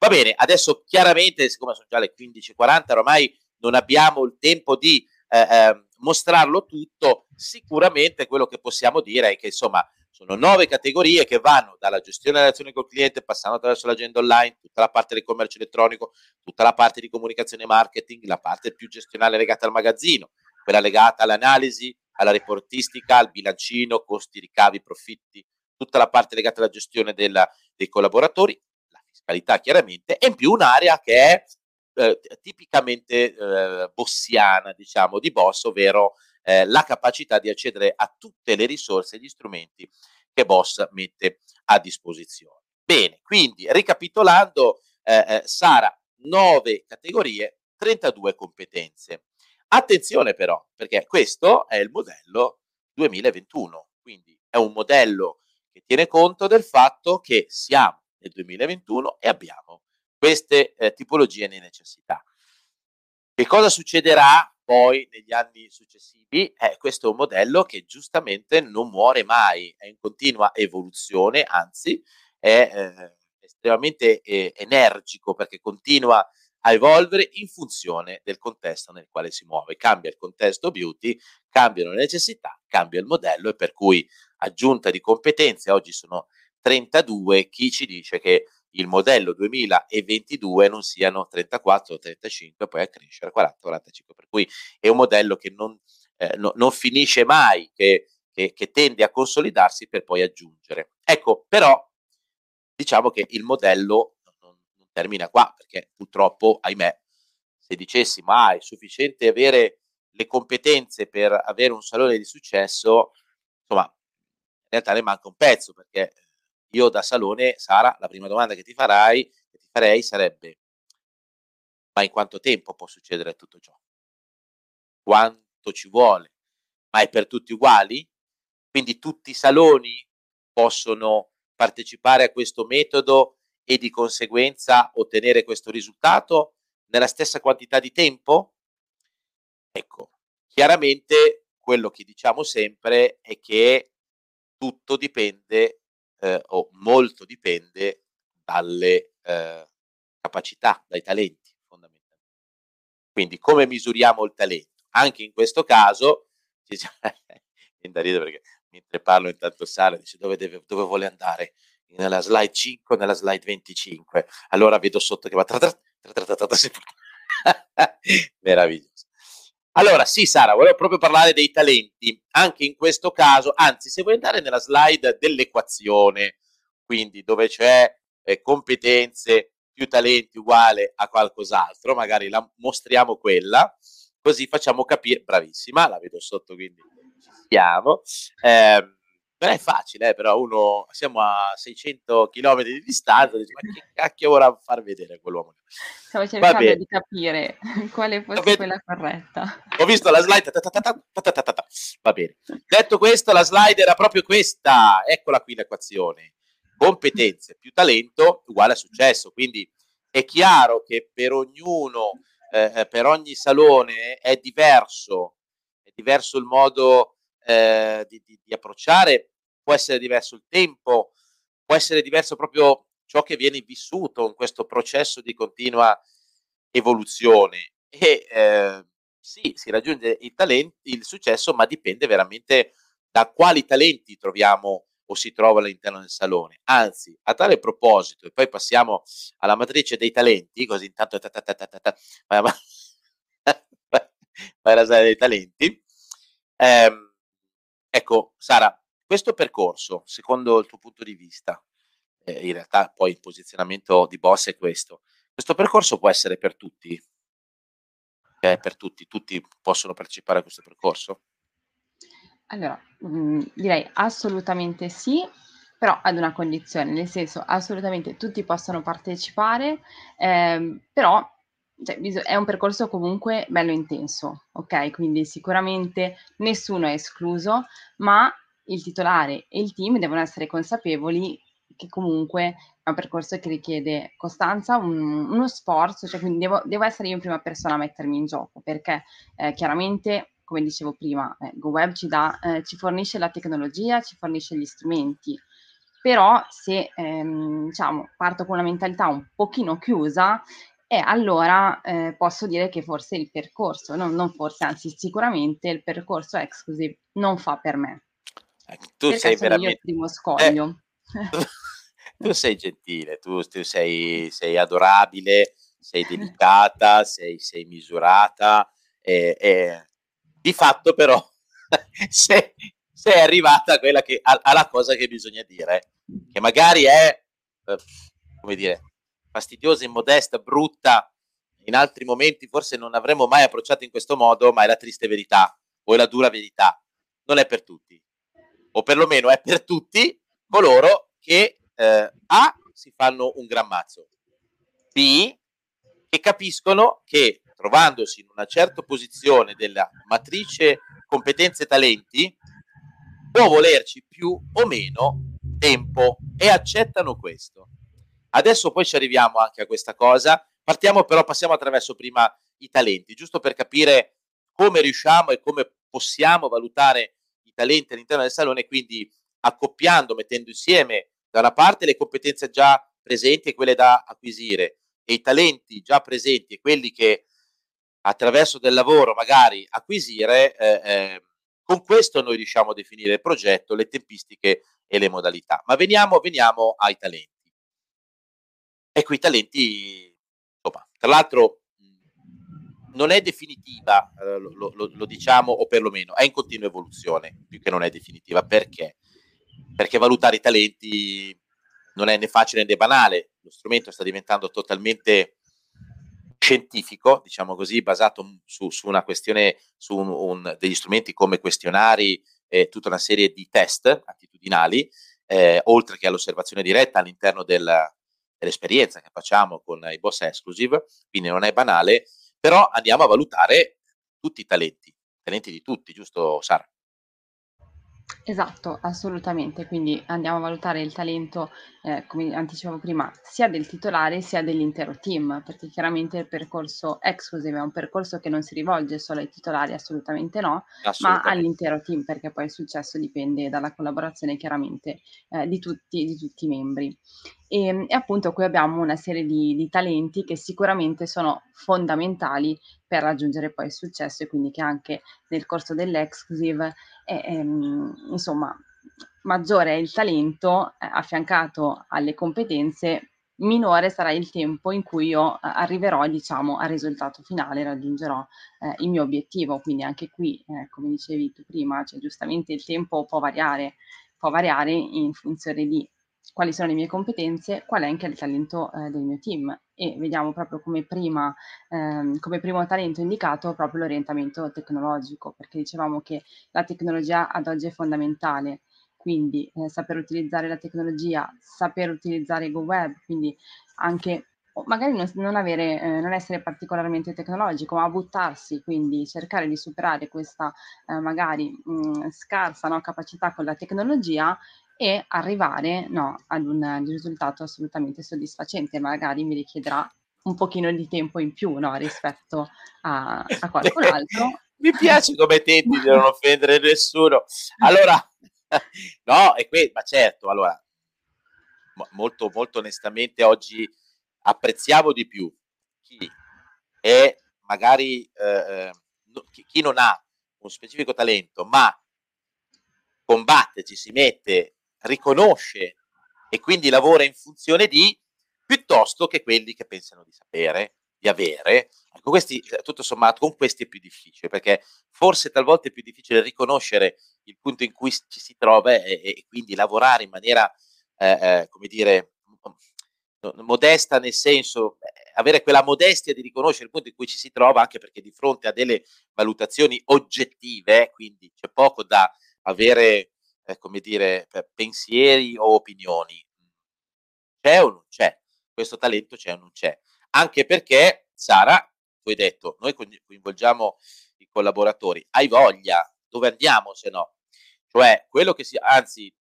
Va bene, adesso chiaramente, siccome sono già le 15.40, ormai non abbiamo il tempo di eh, eh, mostrarlo tutto, sicuramente quello che possiamo dire è che insomma sono nove categorie che vanno dalla gestione delle relazioni col cliente, passando attraverso l'agenda online, tutta la parte del commercio elettronico, tutta la parte di comunicazione e marketing, la parte più gestionale legata al magazzino, quella legata all'analisi, alla reportistica, al bilancino, costi, ricavi, profitti, tutta la parte legata alla gestione della, dei collaboratori, la fiscalità chiaramente, e in più un'area che è eh, tipicamente eh, bossiana, diciamo, di Boss, ovvero eh, la capacità di accedere a tutte le risorse e gli strumenti che Boss mette a disposizione. Bene, quindi ricapitolando, eh, eh, Sara, 9 categorie, 32 competenze. Attenzione però, perché questo è il modello 2021, quindi è un modello che tiene conto del fatto che siamo nel 2021 e abbiamo queste eh, tipologie di necessità. Che cosa succederà poi negli anni successivi? Eh, questo è un modello che giustamente non muore mai, è in continua evoluzione, anzi è eh, estremamente eh, energico perché continua a evolvere in funzione del contesto nel quale si muove. Cambia il contesto beauty, cambiano le necessità, cambia il modello e per cui aggiunta di competenze, oggi sono 32, chi ci dice che il modello 2022 non siano 34 o 35, poi a crescere 40 45. Per cui è un modello che non, eh, no, non finisce mai, che, che, che, tende a consolidarsi per poi aggiungere. Ecco, però diciamo che il modello non, non termina qua, perché purtroppo, ahimè, se dicessimo ah, è sufficiente avere le competenze per avere un salone di successo, insomma, in realtà ne manca un pezzo, perché io da Salone, Sara, la prima domanda che ti farai, che ti farei sarebbe, ma in quanto tempo può succedere tutto ciò? Quanto ci vuole? Ma è per tutti uguali? Quindi tutti i saloni possono partecipare a questo metodo e di conseguenza ottenere questo risultato nella stessa quantità di tempo? Ecco, chiaramente quello che diciamo sempre è che tutto dipende eh, o molto dipende dalle eh, capacità, dai talenti fondamentalmente. Quindi come misuriamo il talento? Anche in questo caso, da ridere perché mentre parlo intanto Sara dice dove, deve, dove vuole andare? Nella slide 5 o nella slide 25? Allora vedo sotto che va meraviglioso. Allora, sì, Sara, volevo proprio parlare dei talenti, anche in questo caso, anzi, se vuoi andare nella slide dell'equazione, quindi dove c'è eh, competenze più talenti uguale a qualcos'altro, magari la mostriamo quella, così facciamo capire, bravissima, la vedo sotto, quindi ci siamo. Eh, non è facile, eh, però uno siamo a 600 km di distanza, dice, ma che cacchio vorrà far vedere quell'uomo? Stavo cercando di capire (laughs) quale fosse Vabbè. quella corretta. Ho visto la slide. Va bene. Detto questo, la slide era proprio questa. Eccola qui l'equazione. Competenze più talento uguale a successo. Quindi È chiaro che per ognuno, eh, eh, per ogni salone è diverso, è diverso il modo eh, di, di, di approcciare, può essere diverso il tempo, può essere diverso proprio ciò che viene vissuto in questo processo di continua evoluzione. E eh, sì, si raggiunge il, talento, il successo, ma dipende veramente da quali talenti troviamo o si trova all'interno del salone. Anzi, a tale proposito, e poi passiamo alla matrice dei talenti, così intanto ta ta ta ta ta, (laughs) vai, vai, vai alla sala dei talenti. Eh, ecco, Sara, questo percorso, secondo il tuo punto di vista, eh, in realtà poi il posizionamento di boss è questo, questo percorso può essere per tutti? Cioè, per tutti, tutti possono partecipare a questo percorso? Allora, mhmm, direi assolutamente sì, però ad una condizione, nel senso assolutamente tutti possono partecipare, ehm, però cioè è un percorso comunque bello intenso, okay, quindi sicuramente nessuno è escluso, ma il titolare e il team devono essere consapevoli che comunque è un percorso che richiede costanza, un uno sforzo, cioè quindi devo devo essere io in prima persona a mettermi in gioco, perché, ehm, chiaramente come dicevo prima, eh, GoWeb ci, dà, eh, ci fornisce la tecnologia, ci fornisce gli strumenti, però se ehm, diciamo, parto con una mentalità un pochino chiusa, e eh, allora eh, posso dire che forse il percorso, no, non forse, anzi sicuramente il percorso exclusive non fa per me. Ecco, tu sei veramente... il primo scoglio. Eh, (laughs) tu sei gentile, tu, tu sei, sei, adorabile, sei delicata, sei, sei misurata e, e di fatto però se, se, è arrivata quella che, alla cosa che bisogna dire, che magari è, eh, come dire, fastidiosa, immodesta, brutta, in altri momenti forse non avremmo mai approcciato in questo modo, ma è la triste verità o è la dura verità. Non è per tutti, o perlomeno è per tutti coloro che eh, A si fanno un gran mazzo, B che capiscono che trovandosi in una certa posizione della matrice competenze e talenti, può volerci più o meno tempo e accettano questo. Adesso poi ci arriviamo anche a questa cosa, partiamo però, passiamo attraverso prima i talenti, giusto per capire come riusciamo e come possiamo valutare i talenti all'interno del salone, quindi accoppiando, mettendo insieme da una parte le competenze già presenti e quelle da acquisire e i talenti già presenti e quelli che attraverso del lavoro magari acquisire, eh, eh, con questo noi riusciamo a definire il progetto, le tempistiche e le modalità. Ma veniamo, veniamo ai talenti. Ecco, i talenti, insomma, tra l'altro non è definitiva, eh, lo, lo, lo, diciamo, o perlomeno è in continua evoluzione, più che non è definitiva. Perché? Perché valutare i talenti non è né facile né banale, lo strumento sta diventando totalmente scientifico, diciamo così, basato su, su una questione, su un, un, degli strumenti come questionari e tutta una serie di test attitudinali, eh, oltre che all'osservazione diretta all'interno del, dell'esperienza che facciamo con i boss exclusive, quindi non è banale, però andiamo a valutare tutti i talenti, talenti di tutti, giusto Sara? Esatto, assolutamente. Quindi andiamo a valutare il talento, ehm, come anticipavo prima, sia del titolare sia dell'intero team, perché chiaramente il percorso exclusive è un percorso che non si rivolge solo ai titolari, assolutamente no, ma all'intero team, perché poi il successo dipende dalla collaborazione chiaramente, ehm, di tutti di tutti i membri. Ehm, e appunto qui abbiamo una serie di di talenti che sicuramente sono fondamentali per raggiungere poi il successo e quindi che anche nel corso dell'exclusive e, ehm, insomma, maggiore è il talento eh, affiancato alle competenze, minore sarà il tempo in cui io eh, arriverò, diciamo, al risultato finale, raggiungerò eh, il mio obiettivo. Quindi anche qui, eh, come dicevi tu prima, cioè, giustamente il tempo può variare, può variare in funzione di quali sono le mie competenze, qual è anche il talento eh, del mio team. E vediamo proprio come, prima, ehm, come primo talento indicato proprio l'orientamento tecnologico, perché dicevamo che la tecnologia ad oggi è fondamentale, quindi eh, saper utilizzare la tecnologia, saper utilizzare GoWeb, quindi anche magari non, non, avere, eh, non essere particolarmente tecnologico, ma buttarsi, quindi cercare di superare questa eh, magari mh, scarsa no, capacità con la tecnologia e arrivare no, ad un risultato assolutamente soddisfacente. Magari mi richiederà un pochino di tempo in più no, rispetto a, a qualcun (laughs) altro. Mi piace come tenti di non (laughs) offendere nessuno. Allora, (laughs) no, è que- ma certo, allora, molto, molto onestamente oggi apprezziamo di più chi è magari eh, chi, chi non ha un specifico talento, ma combatte, ci si mette, riconosce e quindi lavora in funzione di, piuttosto che quelli che pensano di sapere, di avere. Ecco, questi, tutto sommato, con questi è più difficile, perché forse talvolta è più difficile riconoscere il punto in cui ci si trova e, e quindi lavorare in maniera, eh, eh, come dire, modesta nel senso, eh, avere quella modestia di riconoscere il punto in cui ci si trova, anche perché di fronte a delle valutazioni oggettive, quindi c'è poco da avere, eh, come dire, pensieri o opinioni. C'è o non c'è? Questo talento c'è o non c'è? Anche perché, Sara, tu hai detto, noi coinvolgiamo i collaboratori, hai voglia, dove andiamo se no? Cioè, quello che si, anzi,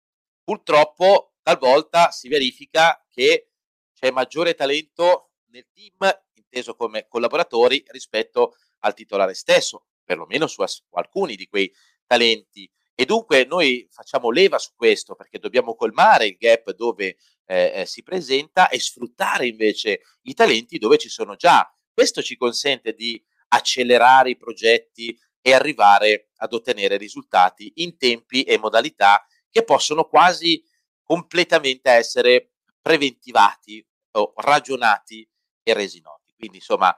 purtroppo talvolta si verifica che c'è maggiore talento nel team, inteso come collaboratori, rispetto al titolare stesso, perlomeno su, su alcuni di quei talenti. E dunque noi facciamo leva su questo perché dobbiamo colmare il gap dove eh, eh, si presenta e sfruttare invece i talenti dove ci sono già. Questo ci consente di accelerare i progetti e arrivare ad ottenere risultati in tempi e modalità che possono quasi completamente essere preventivati o ragionati e resi noti. Quindi insomma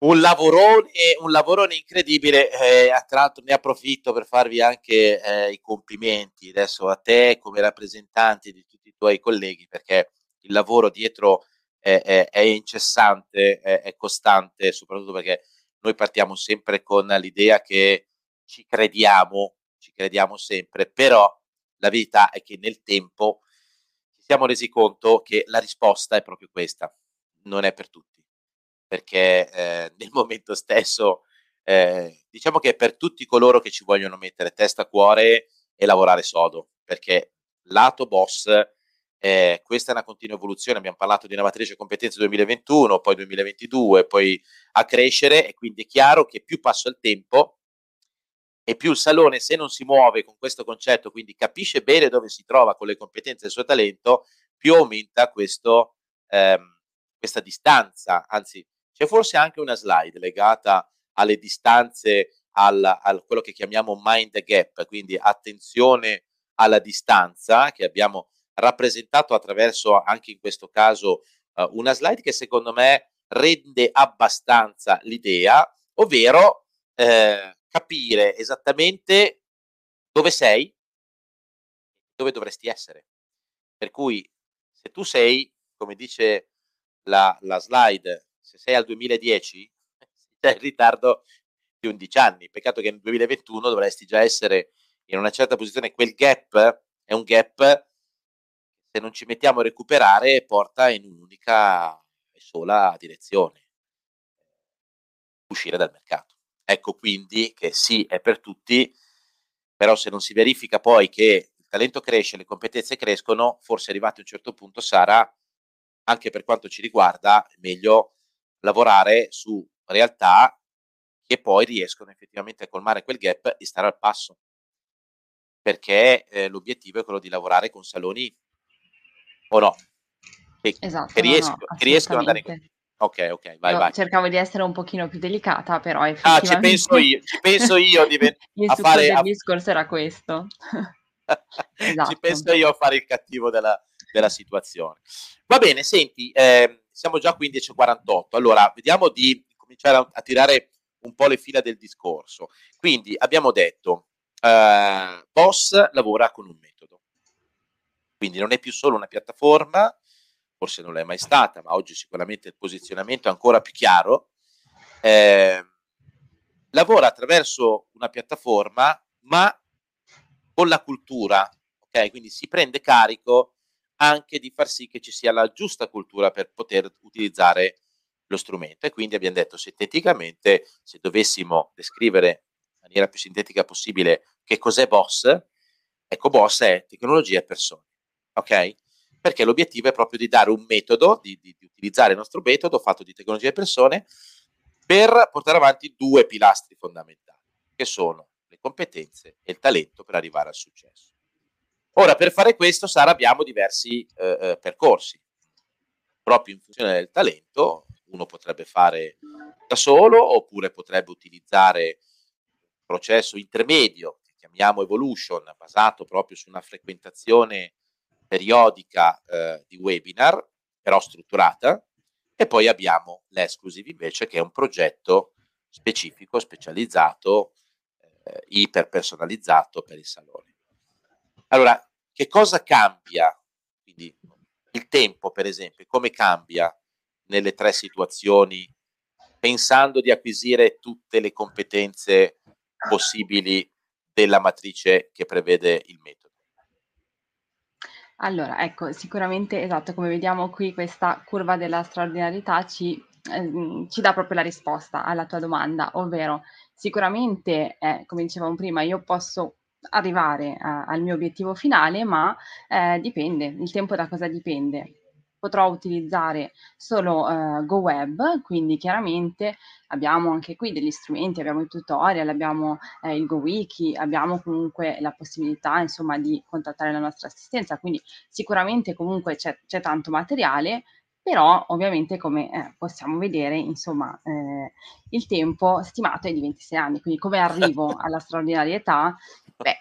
un lavorone, un lavorone incredibile, eh, tra l'altro ne approfitto per farvi anche eh, i complimenti adesso a te come rappresentante di tutti i tuoi colleghi perché il lavoro dietro è, è, è incessante, è, è, costante, soprattutto perché noi partiamo sempre con l'idea che ci crediamo, ci crediamo sempre, però la verità è che nel tempo ci siamo resi conto che la risposta è proprio questa, non è per tutti perché eh, nel momento stesso eh, diciamo che per tutti coloro che ci vogliono mettere testa a cuore e lavorare sodo, perché lato boss eh, questa è una continua evoluzione, abbiamo parlato di una matrice competenze 2021, poi 2022, poi a crescere e quindi è chiaro che più passa il tempo e più il salone se non si muove con questo concetto, quindi capisce bene dove si trova con le competenze e il suo talento, più aumenta questo, ehm, questa distanza, anzi c'è forse anche una slide legata alle distanze, al, a quello che chiamiamo mind gap, quindi attenzione alla distanza, che abbiamo rappresentato attraverso anche in questo caso uh, una slide che secondo me rende abbastanza l'idea, ovvero eh, capire esattamente dove sei, dove dovresti essere. Per cui se tu sei, come dice la, la slide, se sei al 2010 (laughs) sei in ritardo di 11 anni. Peccato che nel 2021 dovresti già essere in una certa posizione. Quel gap è un gap se non ci mettiamo a recuperare porta in un'unica e sola direzione. Uscire dal mercato. Ecco quindi che sì, è per tutti, però se non si verifica poi che il talento cresce, le competenze crescono, forse arrivati a un certo punto sarà, anche per quanto ci riguarda, meglio lavorare su realtà che poi riescono effettivamente a colmare quel gap e stare al passo. Perché eh, l'obiettivo è quello di lavorare con saloni o no, che, esatto, che, riesco, no, no, che riescono ad andare in Ok, ok, vai, no, vai. Cercavo di essere un pochino più delicata, però Ah, ci penso io, ci penso io di, a (laughs) fare... Il discorso era questo. (laughs) esatto. Ci penso io a fare il cattivo della, della situazione. Va bene, senti, eh, siamo già a 15.48, allora vediamo di cominciare a, a, tirare un po' le fila del discorso. Quindi abbiamo detto, eh, Boss lavora con un metodo, quindi non è più solo una piattaforma, forse non l'è mai stata, ma oggi sicuramente il posizionamento è ancora più chiaro. Eh, lavora attraverso una piattaforma, ma con la cultura, ok? Quindi si prende carico anche di far sì che ci sia la giusta cultura per poter utilizzare lo strumento. E quindi abbiamo detto sinteticamente, se dovessimo descrivere in maniera più sintetica possibile che cos'è Boss, ecco Boss è tecnologia e persone. Ok? perché l'obiettivo è proprio di dare un metodo, di, di, di utilizzare il nostro metodo fatto di tecnologia e persone per portare avanti due pilastri fondamentali, che sono le competenze e il talento per arrivare al successo. Ora, per fare questo, Sara, abbiamo diversi eh, eh percorsi. Proprio in funzione del talento, uno potrebbe fare da solo oppure potrebbe utilizzare un processo intermedio che chiamiamo evolution, basato proprio su una frequentazione periodica eh, di webinar, però strutturata, e poi abbiamo l'Exclusive invece che è un progetto specifico, specializzato, eh, iperpersonalizzato per il salone. Allora, che cosa cambia? Quindi il tempo, per esempio, come cambia nelle tre situazioni pensando di acquisire tutte le competenze possibili della matrice che prevede il metodo? Allora, ecco, sicuramente, esatto, come vediamo qui questa curva della straordinarietà ci, ehm, ci dà proprio la risposta alla tua domanda, ovvero sicuramente, eh, come dicevamo prima, io posso arrivare a, al mio obiettivo finale, ma eh, dipende, il tempo da cosa dipende potrò utilizzare solo uh, GoWeb, quindi chiaramente abbiamo anche qui degli strumenti, abbiamo i tutorial, abbiamo eh, il GoWiki, abbiamo comunque la possibilità insomma di contattare la nostra assistenza, quindi sicuramente comunque c'è, c'è tanto materiale, però ovviamente come eh, possiamo vedere, insomma, eh, il tempo stimato è di 26 anni, quindi come arrivo (laughs) alla straordinarietà? Beh,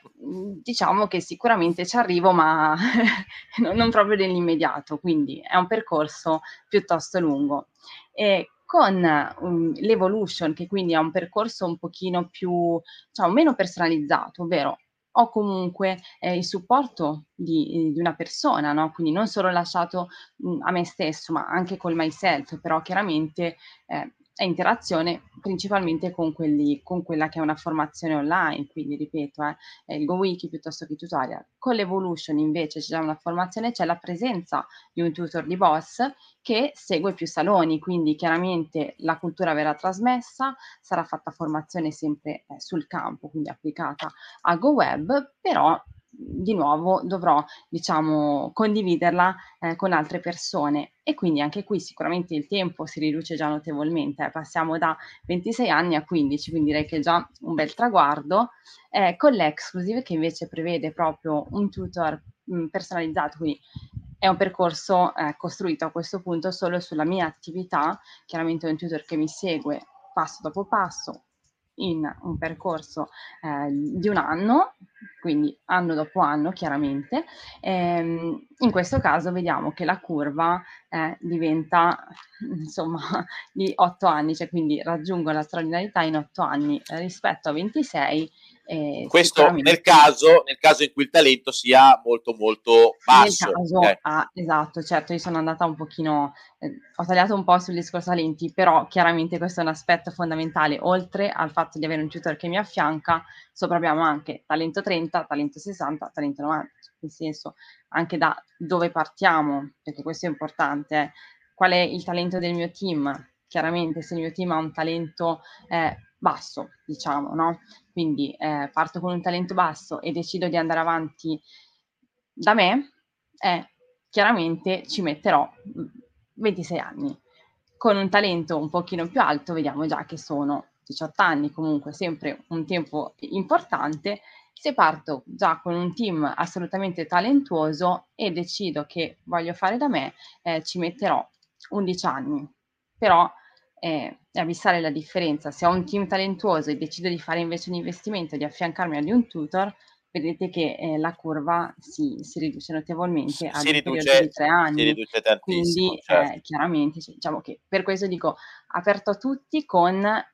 diciamo che sicuramente ci arrivo, ma (laughs) non proprio nell'immediato, quindi è un percorso piuttosto lungo. E con um, l'evolution, che quindi è un percorso un pochino più, diciamo, meno personalizzato, ovvero ho comunque eh, il supporto di, di, una persona, no? quindi non solo lasciato mh, a me stesso, ma anche col myself, però chiaramente eh, è interazione principalmente con, quelli, con quella che è una formazione online, quindi ripeto, eh, il GoWiki piuttosto che i tutorial. Con l'Evolution invece c'è già una formazione, c'è la presenza di un tutor di boss che segue più saloni, quindi chiaramente la cultura verrà trasmessa, sarà fatta formazione sempre eh, sul campo, quindi applicata a GoWeb, però di nuovo dovrò diciamo condividerla eh, con altre persone. E quindi anche qui sicuramente il tempo si riduce già notevolmente eh. passiamo da 26 anni a 15 quindi direi che è già un bel traguardo. Eh, con l'exclusive che invece prevede proprio un tutor mh, personalizzato quindi è un percorso eh, costruito a questo punto solo sulla mia attività. Chiaramente è un tutor che mi segue passo dopo passo in un percorso eh, di un anno, quindi anno dopo anno chiaramente. Ehm, in questo caso vediamo che la curva eh, diventa (laughs) insomma di 8 anni, cioè quindi raggiungo la straordinarietà in 8 anni rispetto a 26 eh, Questo nel caso, nel caso, in cui il talento sia molto molto basso. Caso, eh. ah, esatto, certo, io sono andata un pochino, eh, ho tagliato un po' sul discorso talenti, però chiaramente questo è un aspetto fondamentale, oltre al fatto di avere un tutor che mi affianca, sopra abbiamo anche talento 30, talento 60, talento 90, nel senso anche da dove partiamo, perché questo è importante, eh. qual è il talento del mio team, chiaramente se il mio team ha un talento eh, basso, diciamo, no? Quindi eh, parto con un talento basso e decido di andare avanti da me, eh, chiaramente ci metterò 26 anni. Con un talento un pochino più alto vediamo già che sono 18 anni, comunque sempre un tempo importante. Se parto già con un team assolutamente talentuoso e decido che voglio fare da me, eh, ci metterò 11 anni. Però eh, avvistare la differenza. Se ho un team talentuoso e decido di fare invece un investimento, di affiancarmi a di un tutor, vedete che eh, la curva si, si, riduce notevolmente a un periodo di tre anni. Si riduce tantissimo. Quindi certo. eh, chiaramente cioè, diciamo che per questo dico aperto a tutti con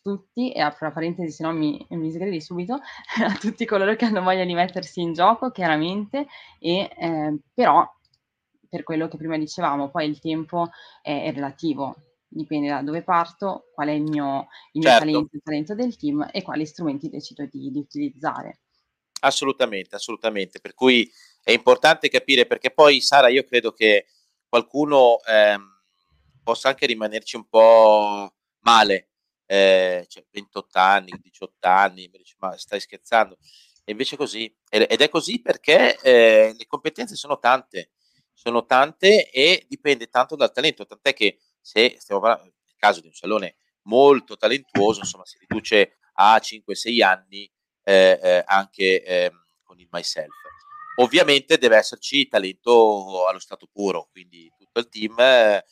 tutti, e apro la parentesi se no mi, mi sgridi subito, (laughs) a tutti coloro che hanno voglia di mettersi in gioco, chiaramente, e eh, però per quello che prima dicevamo, poi il tempo è, è relativo, dipende da dove parto, qual è il mio, il mio certo. talento, il talento del team e quali strumenti decido di, di, utilizzare. Assolutamente, assolutamente. Per cui è importante capire perché poi, Sara, io credo che qualcuno ehm, possa anche rimanerci un po' male, eh, cioè 28 anni, 18 anni, mi dice, ma stai scherzando? E invece così, ed è così perché eh, le competenze sono tante sono tante e dipende tanto dal talento, tant'è che se stiamo parlando nel caso di un salone molto talentuoso, insomma si riduce a 5-6 anni eh, eh, anche eh, con il myself. Ovviamente deve esserci talento allo stato puro, quindi tutto il team eh,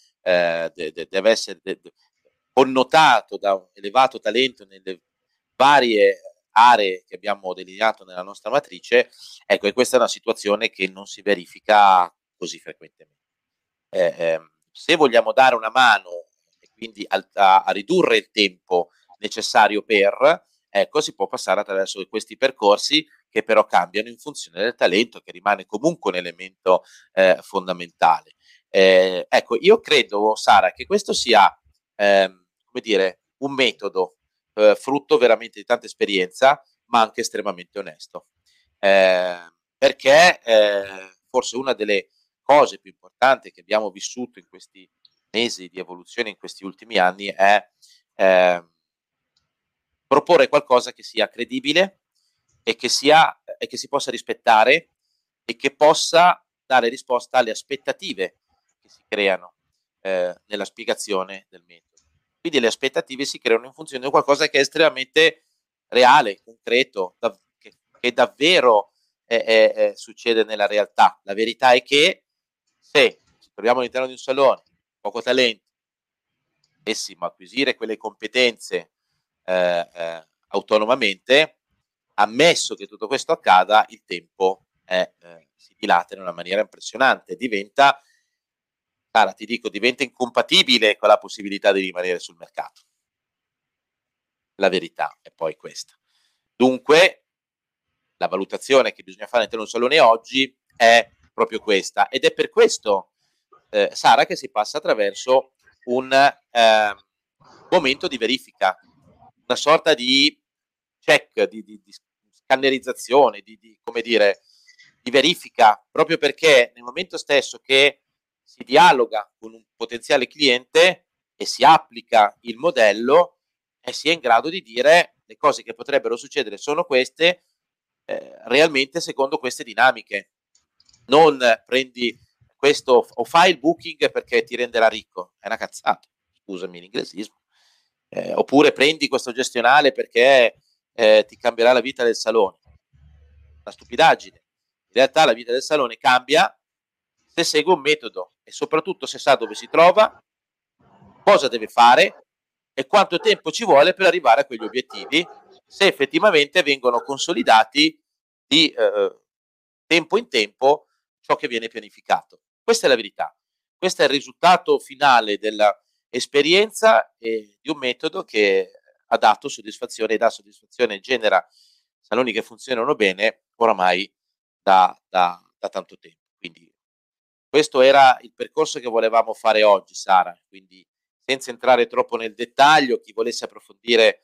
de- de- deve essere de- connotato da un elevato talento nelle varie aree che abbiamo delineato nella nostra matrice, ecco, e questa è una situazione che non si verifica così frequentemente. Eh, eh, se vogliamo dare una mano e quindi a, a, a, ridurre il tempo necessario per, ecco, si può passare attraverso questi percorsi che però cambiano in funzione del talento, che rimane comunque un elemento eh, fondamentale. Eh, ecco, io credo, Sara, che questo sia, ehm, come dire, un metodo eh, frutto veramente di tanta esperienza, ma anche estremamente onesto. Eh, perché eh, forse una delle cose più importanti che abbiamo vissuto in questi mesi di evoluzione, in questi ultimi anni, è eh, proporre qualcosa che sia credibile e che, sia, e che si possa rispettare e che possa dare risposta alle aspettative che si creano eh, nella spiegazione del metodo. Quindi le aspettative si creano in funzione di qualcosa che è estremamente reale, concreto, da, che, che, davvero è, è, succede nella realtà. La verità è che se ci troviamo all'interno di un salone, poco talento, dovessimo acquisire quelle competenze eh, eh, autonomamente, ammesso che tutto questo accada, il tempo è, eh, si dilata in una maniera impressionante, diventa cara, ti dico, diventa incompatibile con la possibilità di rimanere sul mercato. La verità è poi questa. Dunque, la valutazione che bisogna fare all'interno di un salone oggi è proprio questa ed è per questo, eh, Sara, che si passa attraverso un eh, momento di verifica, una sorta di check, di, di, di scannerizzazione, di, di, come dire, di verifica, proprio perché nel momento stesso che si dialoga con un potenziale cliente e si applica il modello e si è in grado di dire le cose che potrebbero succedere sono queste, eh, realmente secondo queste dinamiche. Non prendi questo o fai il booking perché ti renderà ricco, è una cazzata, scusami l'inglesismo. Eh, oppure prendi questo gestionale perché eh, ti cambierà la vita del salone. Una stupidaggine. In realtà la vita del salone cambia se segue un metodo e soprattutto se sa dove si trova, cosa deve fare e quanto tempo ci vuole per arrivare a quegli obiettivi, se effettivamente vengono consolidati di eh, tempo in tempo ciò che viene pianificato. Questa è la verità. Questo è il risultato finale dell'esperienza e di un metodo che ha dato soddisfazione e dà soddisfazione genera saloni che funzionano bene oramai da, da, da tanto tempo. Quindi questo era il percorso che volevamo fare oggi, Sara, quindi senza entrare troppo nel dettaglio, chi volesse approfondire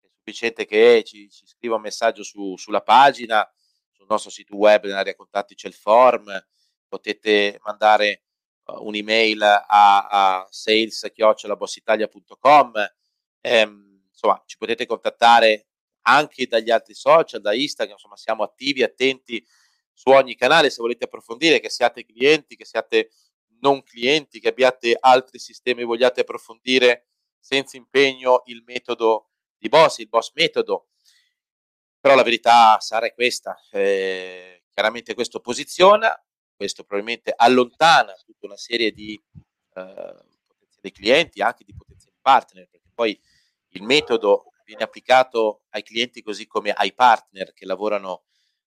è sufficiente che ci, ci scriva un messaggio su, sulla pagina, sul nostro sito web, nell'area contatti c'è il form, potete mandare uh, un'email a, a sales-bossitalia.com, ehm, insomma ci potete contattare anche dagli altri social, da Instagram, insomma siamo attivi, attenti su ogni canale se volete approfondire, che siate clienti, che siate non clienti, che abbiate altri sistemi vogliate approfondire senza impegno il metodo di Boss, il Boss metodo. Però la verità sarà questa, eh, chiaramente questo posiziona, questo probabilmente allontana tutta una serie di eh, potenziali clienti, anche di potenziali partner, perché poi il metodo viene applicato ai clienti così come ai partner che lavorano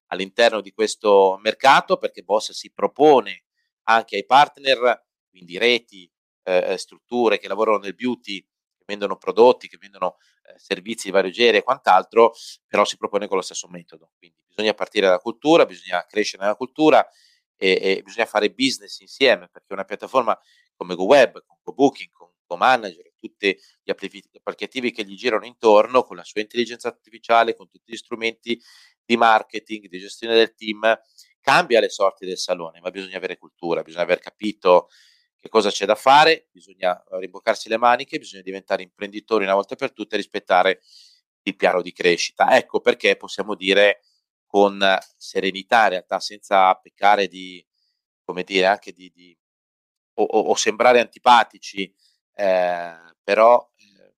all'interno di questo mercato perché Boss si propone anche ai partner, quindi reti, eh, strutture che lavorano nel beauty, che vendono prodotti, che vendono servizi di vario genere e quant'altro, però si propone con lo stesso metodo. Quindi bisogna partire dalla cultura, bisogna crescere nella cultura e, e bisogna fare business insieme perché una piattaforma come GoWeb, con GoBooking, con GoManager, tutti gli applicativi che gli girano intorno, con la sua intelligenza artificiale, con tutti gli strumenti di marketing, di gestione del team, cambia le sorti del salone, ma bisogna avere cultura, bisogna aver capito che cosa c'è da fare, bisogna rimboccarsi le maniche, bisogna diventare imprenditori una volta per tutte e rispettare il piano di crescita. Ecco perché possiamo dire con serenità, in realtà senza peccare di, come dire, anche di, di o, o, sembrare antipatici, eh, però eh,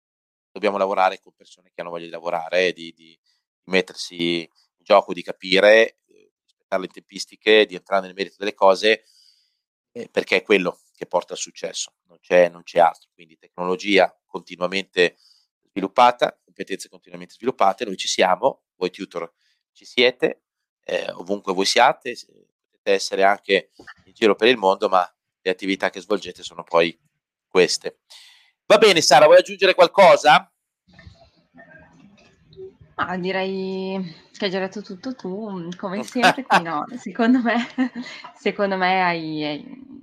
dobbiamo lavorare con persone che hanno voglia di lavorare, di, di, mettersi in gioco, di capire, rispettare le tempistiche, di entrare nel merito delle cose, eh, perché è quello che porta al successo, non c'è, non c'è altro. Quindi tecnologia continuamente sviluppata, competenze continuamente sviluppate, noi ci siamo, voi tutor ci siete, eh, ovunque voi siate, potete essere anche in giro per il mondo, ma le attività che svolgete sono poi queste. Va bene Sara, vuoi aggiungere qualcosa? Ah, direi che hai già detto tutto tu, come sempre, quindi no, (laughs) secondo me, secondo me hai,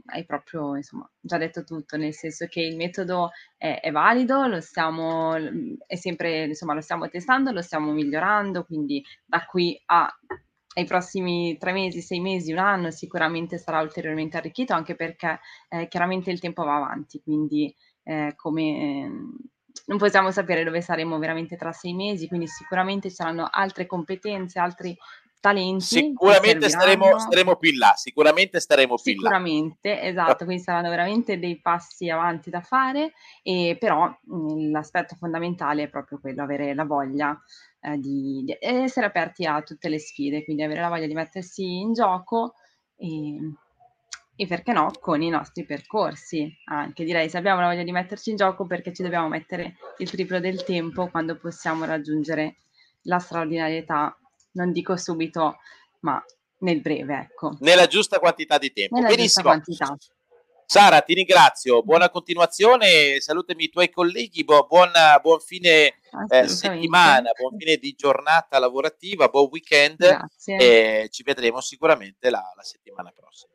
hai, proprio insomma, già detto tutto, nel senso che il metodo è, è valido, lo stiamo, è sempre, insomma, lo stiamo testando, lo stiamo migliorando, quindi da qui a ai prossimi tre mesi, sei mesi, un anno sicuramente sarà ulteriormente arricchito anche perché eh, chiaramente il tempo va avanti, quindi eh, come non possiamo sapere dove saremo veramente tra sei mesi, quindi sicuramente ci saranno altre competenze, altri talenti. Sicuramente staremo, staremo, più in là, sicuramente staremo più in là. Sicuramente, esatto, quindi saranno veramente dei passi avanti da fare, e però mh, l'aspetto fondamentale è proprio quello, avere la voglia eh, di, di, essere aperti a tutte le sfide, quindi avere la voglia di mettersi in gioco e, e perché no con i nostri percorsi anche. Direi se abbiamo la voglia di metterci in gioco perché ci dobbiamo mettere il triplo del tempo quando possiamo raggiungere la straordinarietà? Non dico subito ma nel breve ecco. Nella giusta quantità di tempo. Nella benissimo. quantità. Sara, ti ringrazio, buona continuazione, salutami i tuoi colleghi, buon, buon fine eh, settimana, buon fine di giornata lavorativa, buon weekend. Grazie. e ci vedremo sicuramente la, la, settimana prossima.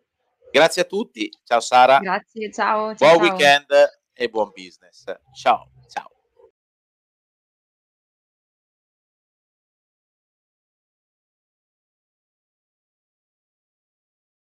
Grazie a tutti, ciao Sara. Grazie, ciao. ciao buon ciao. weekend e buon business. Ciao.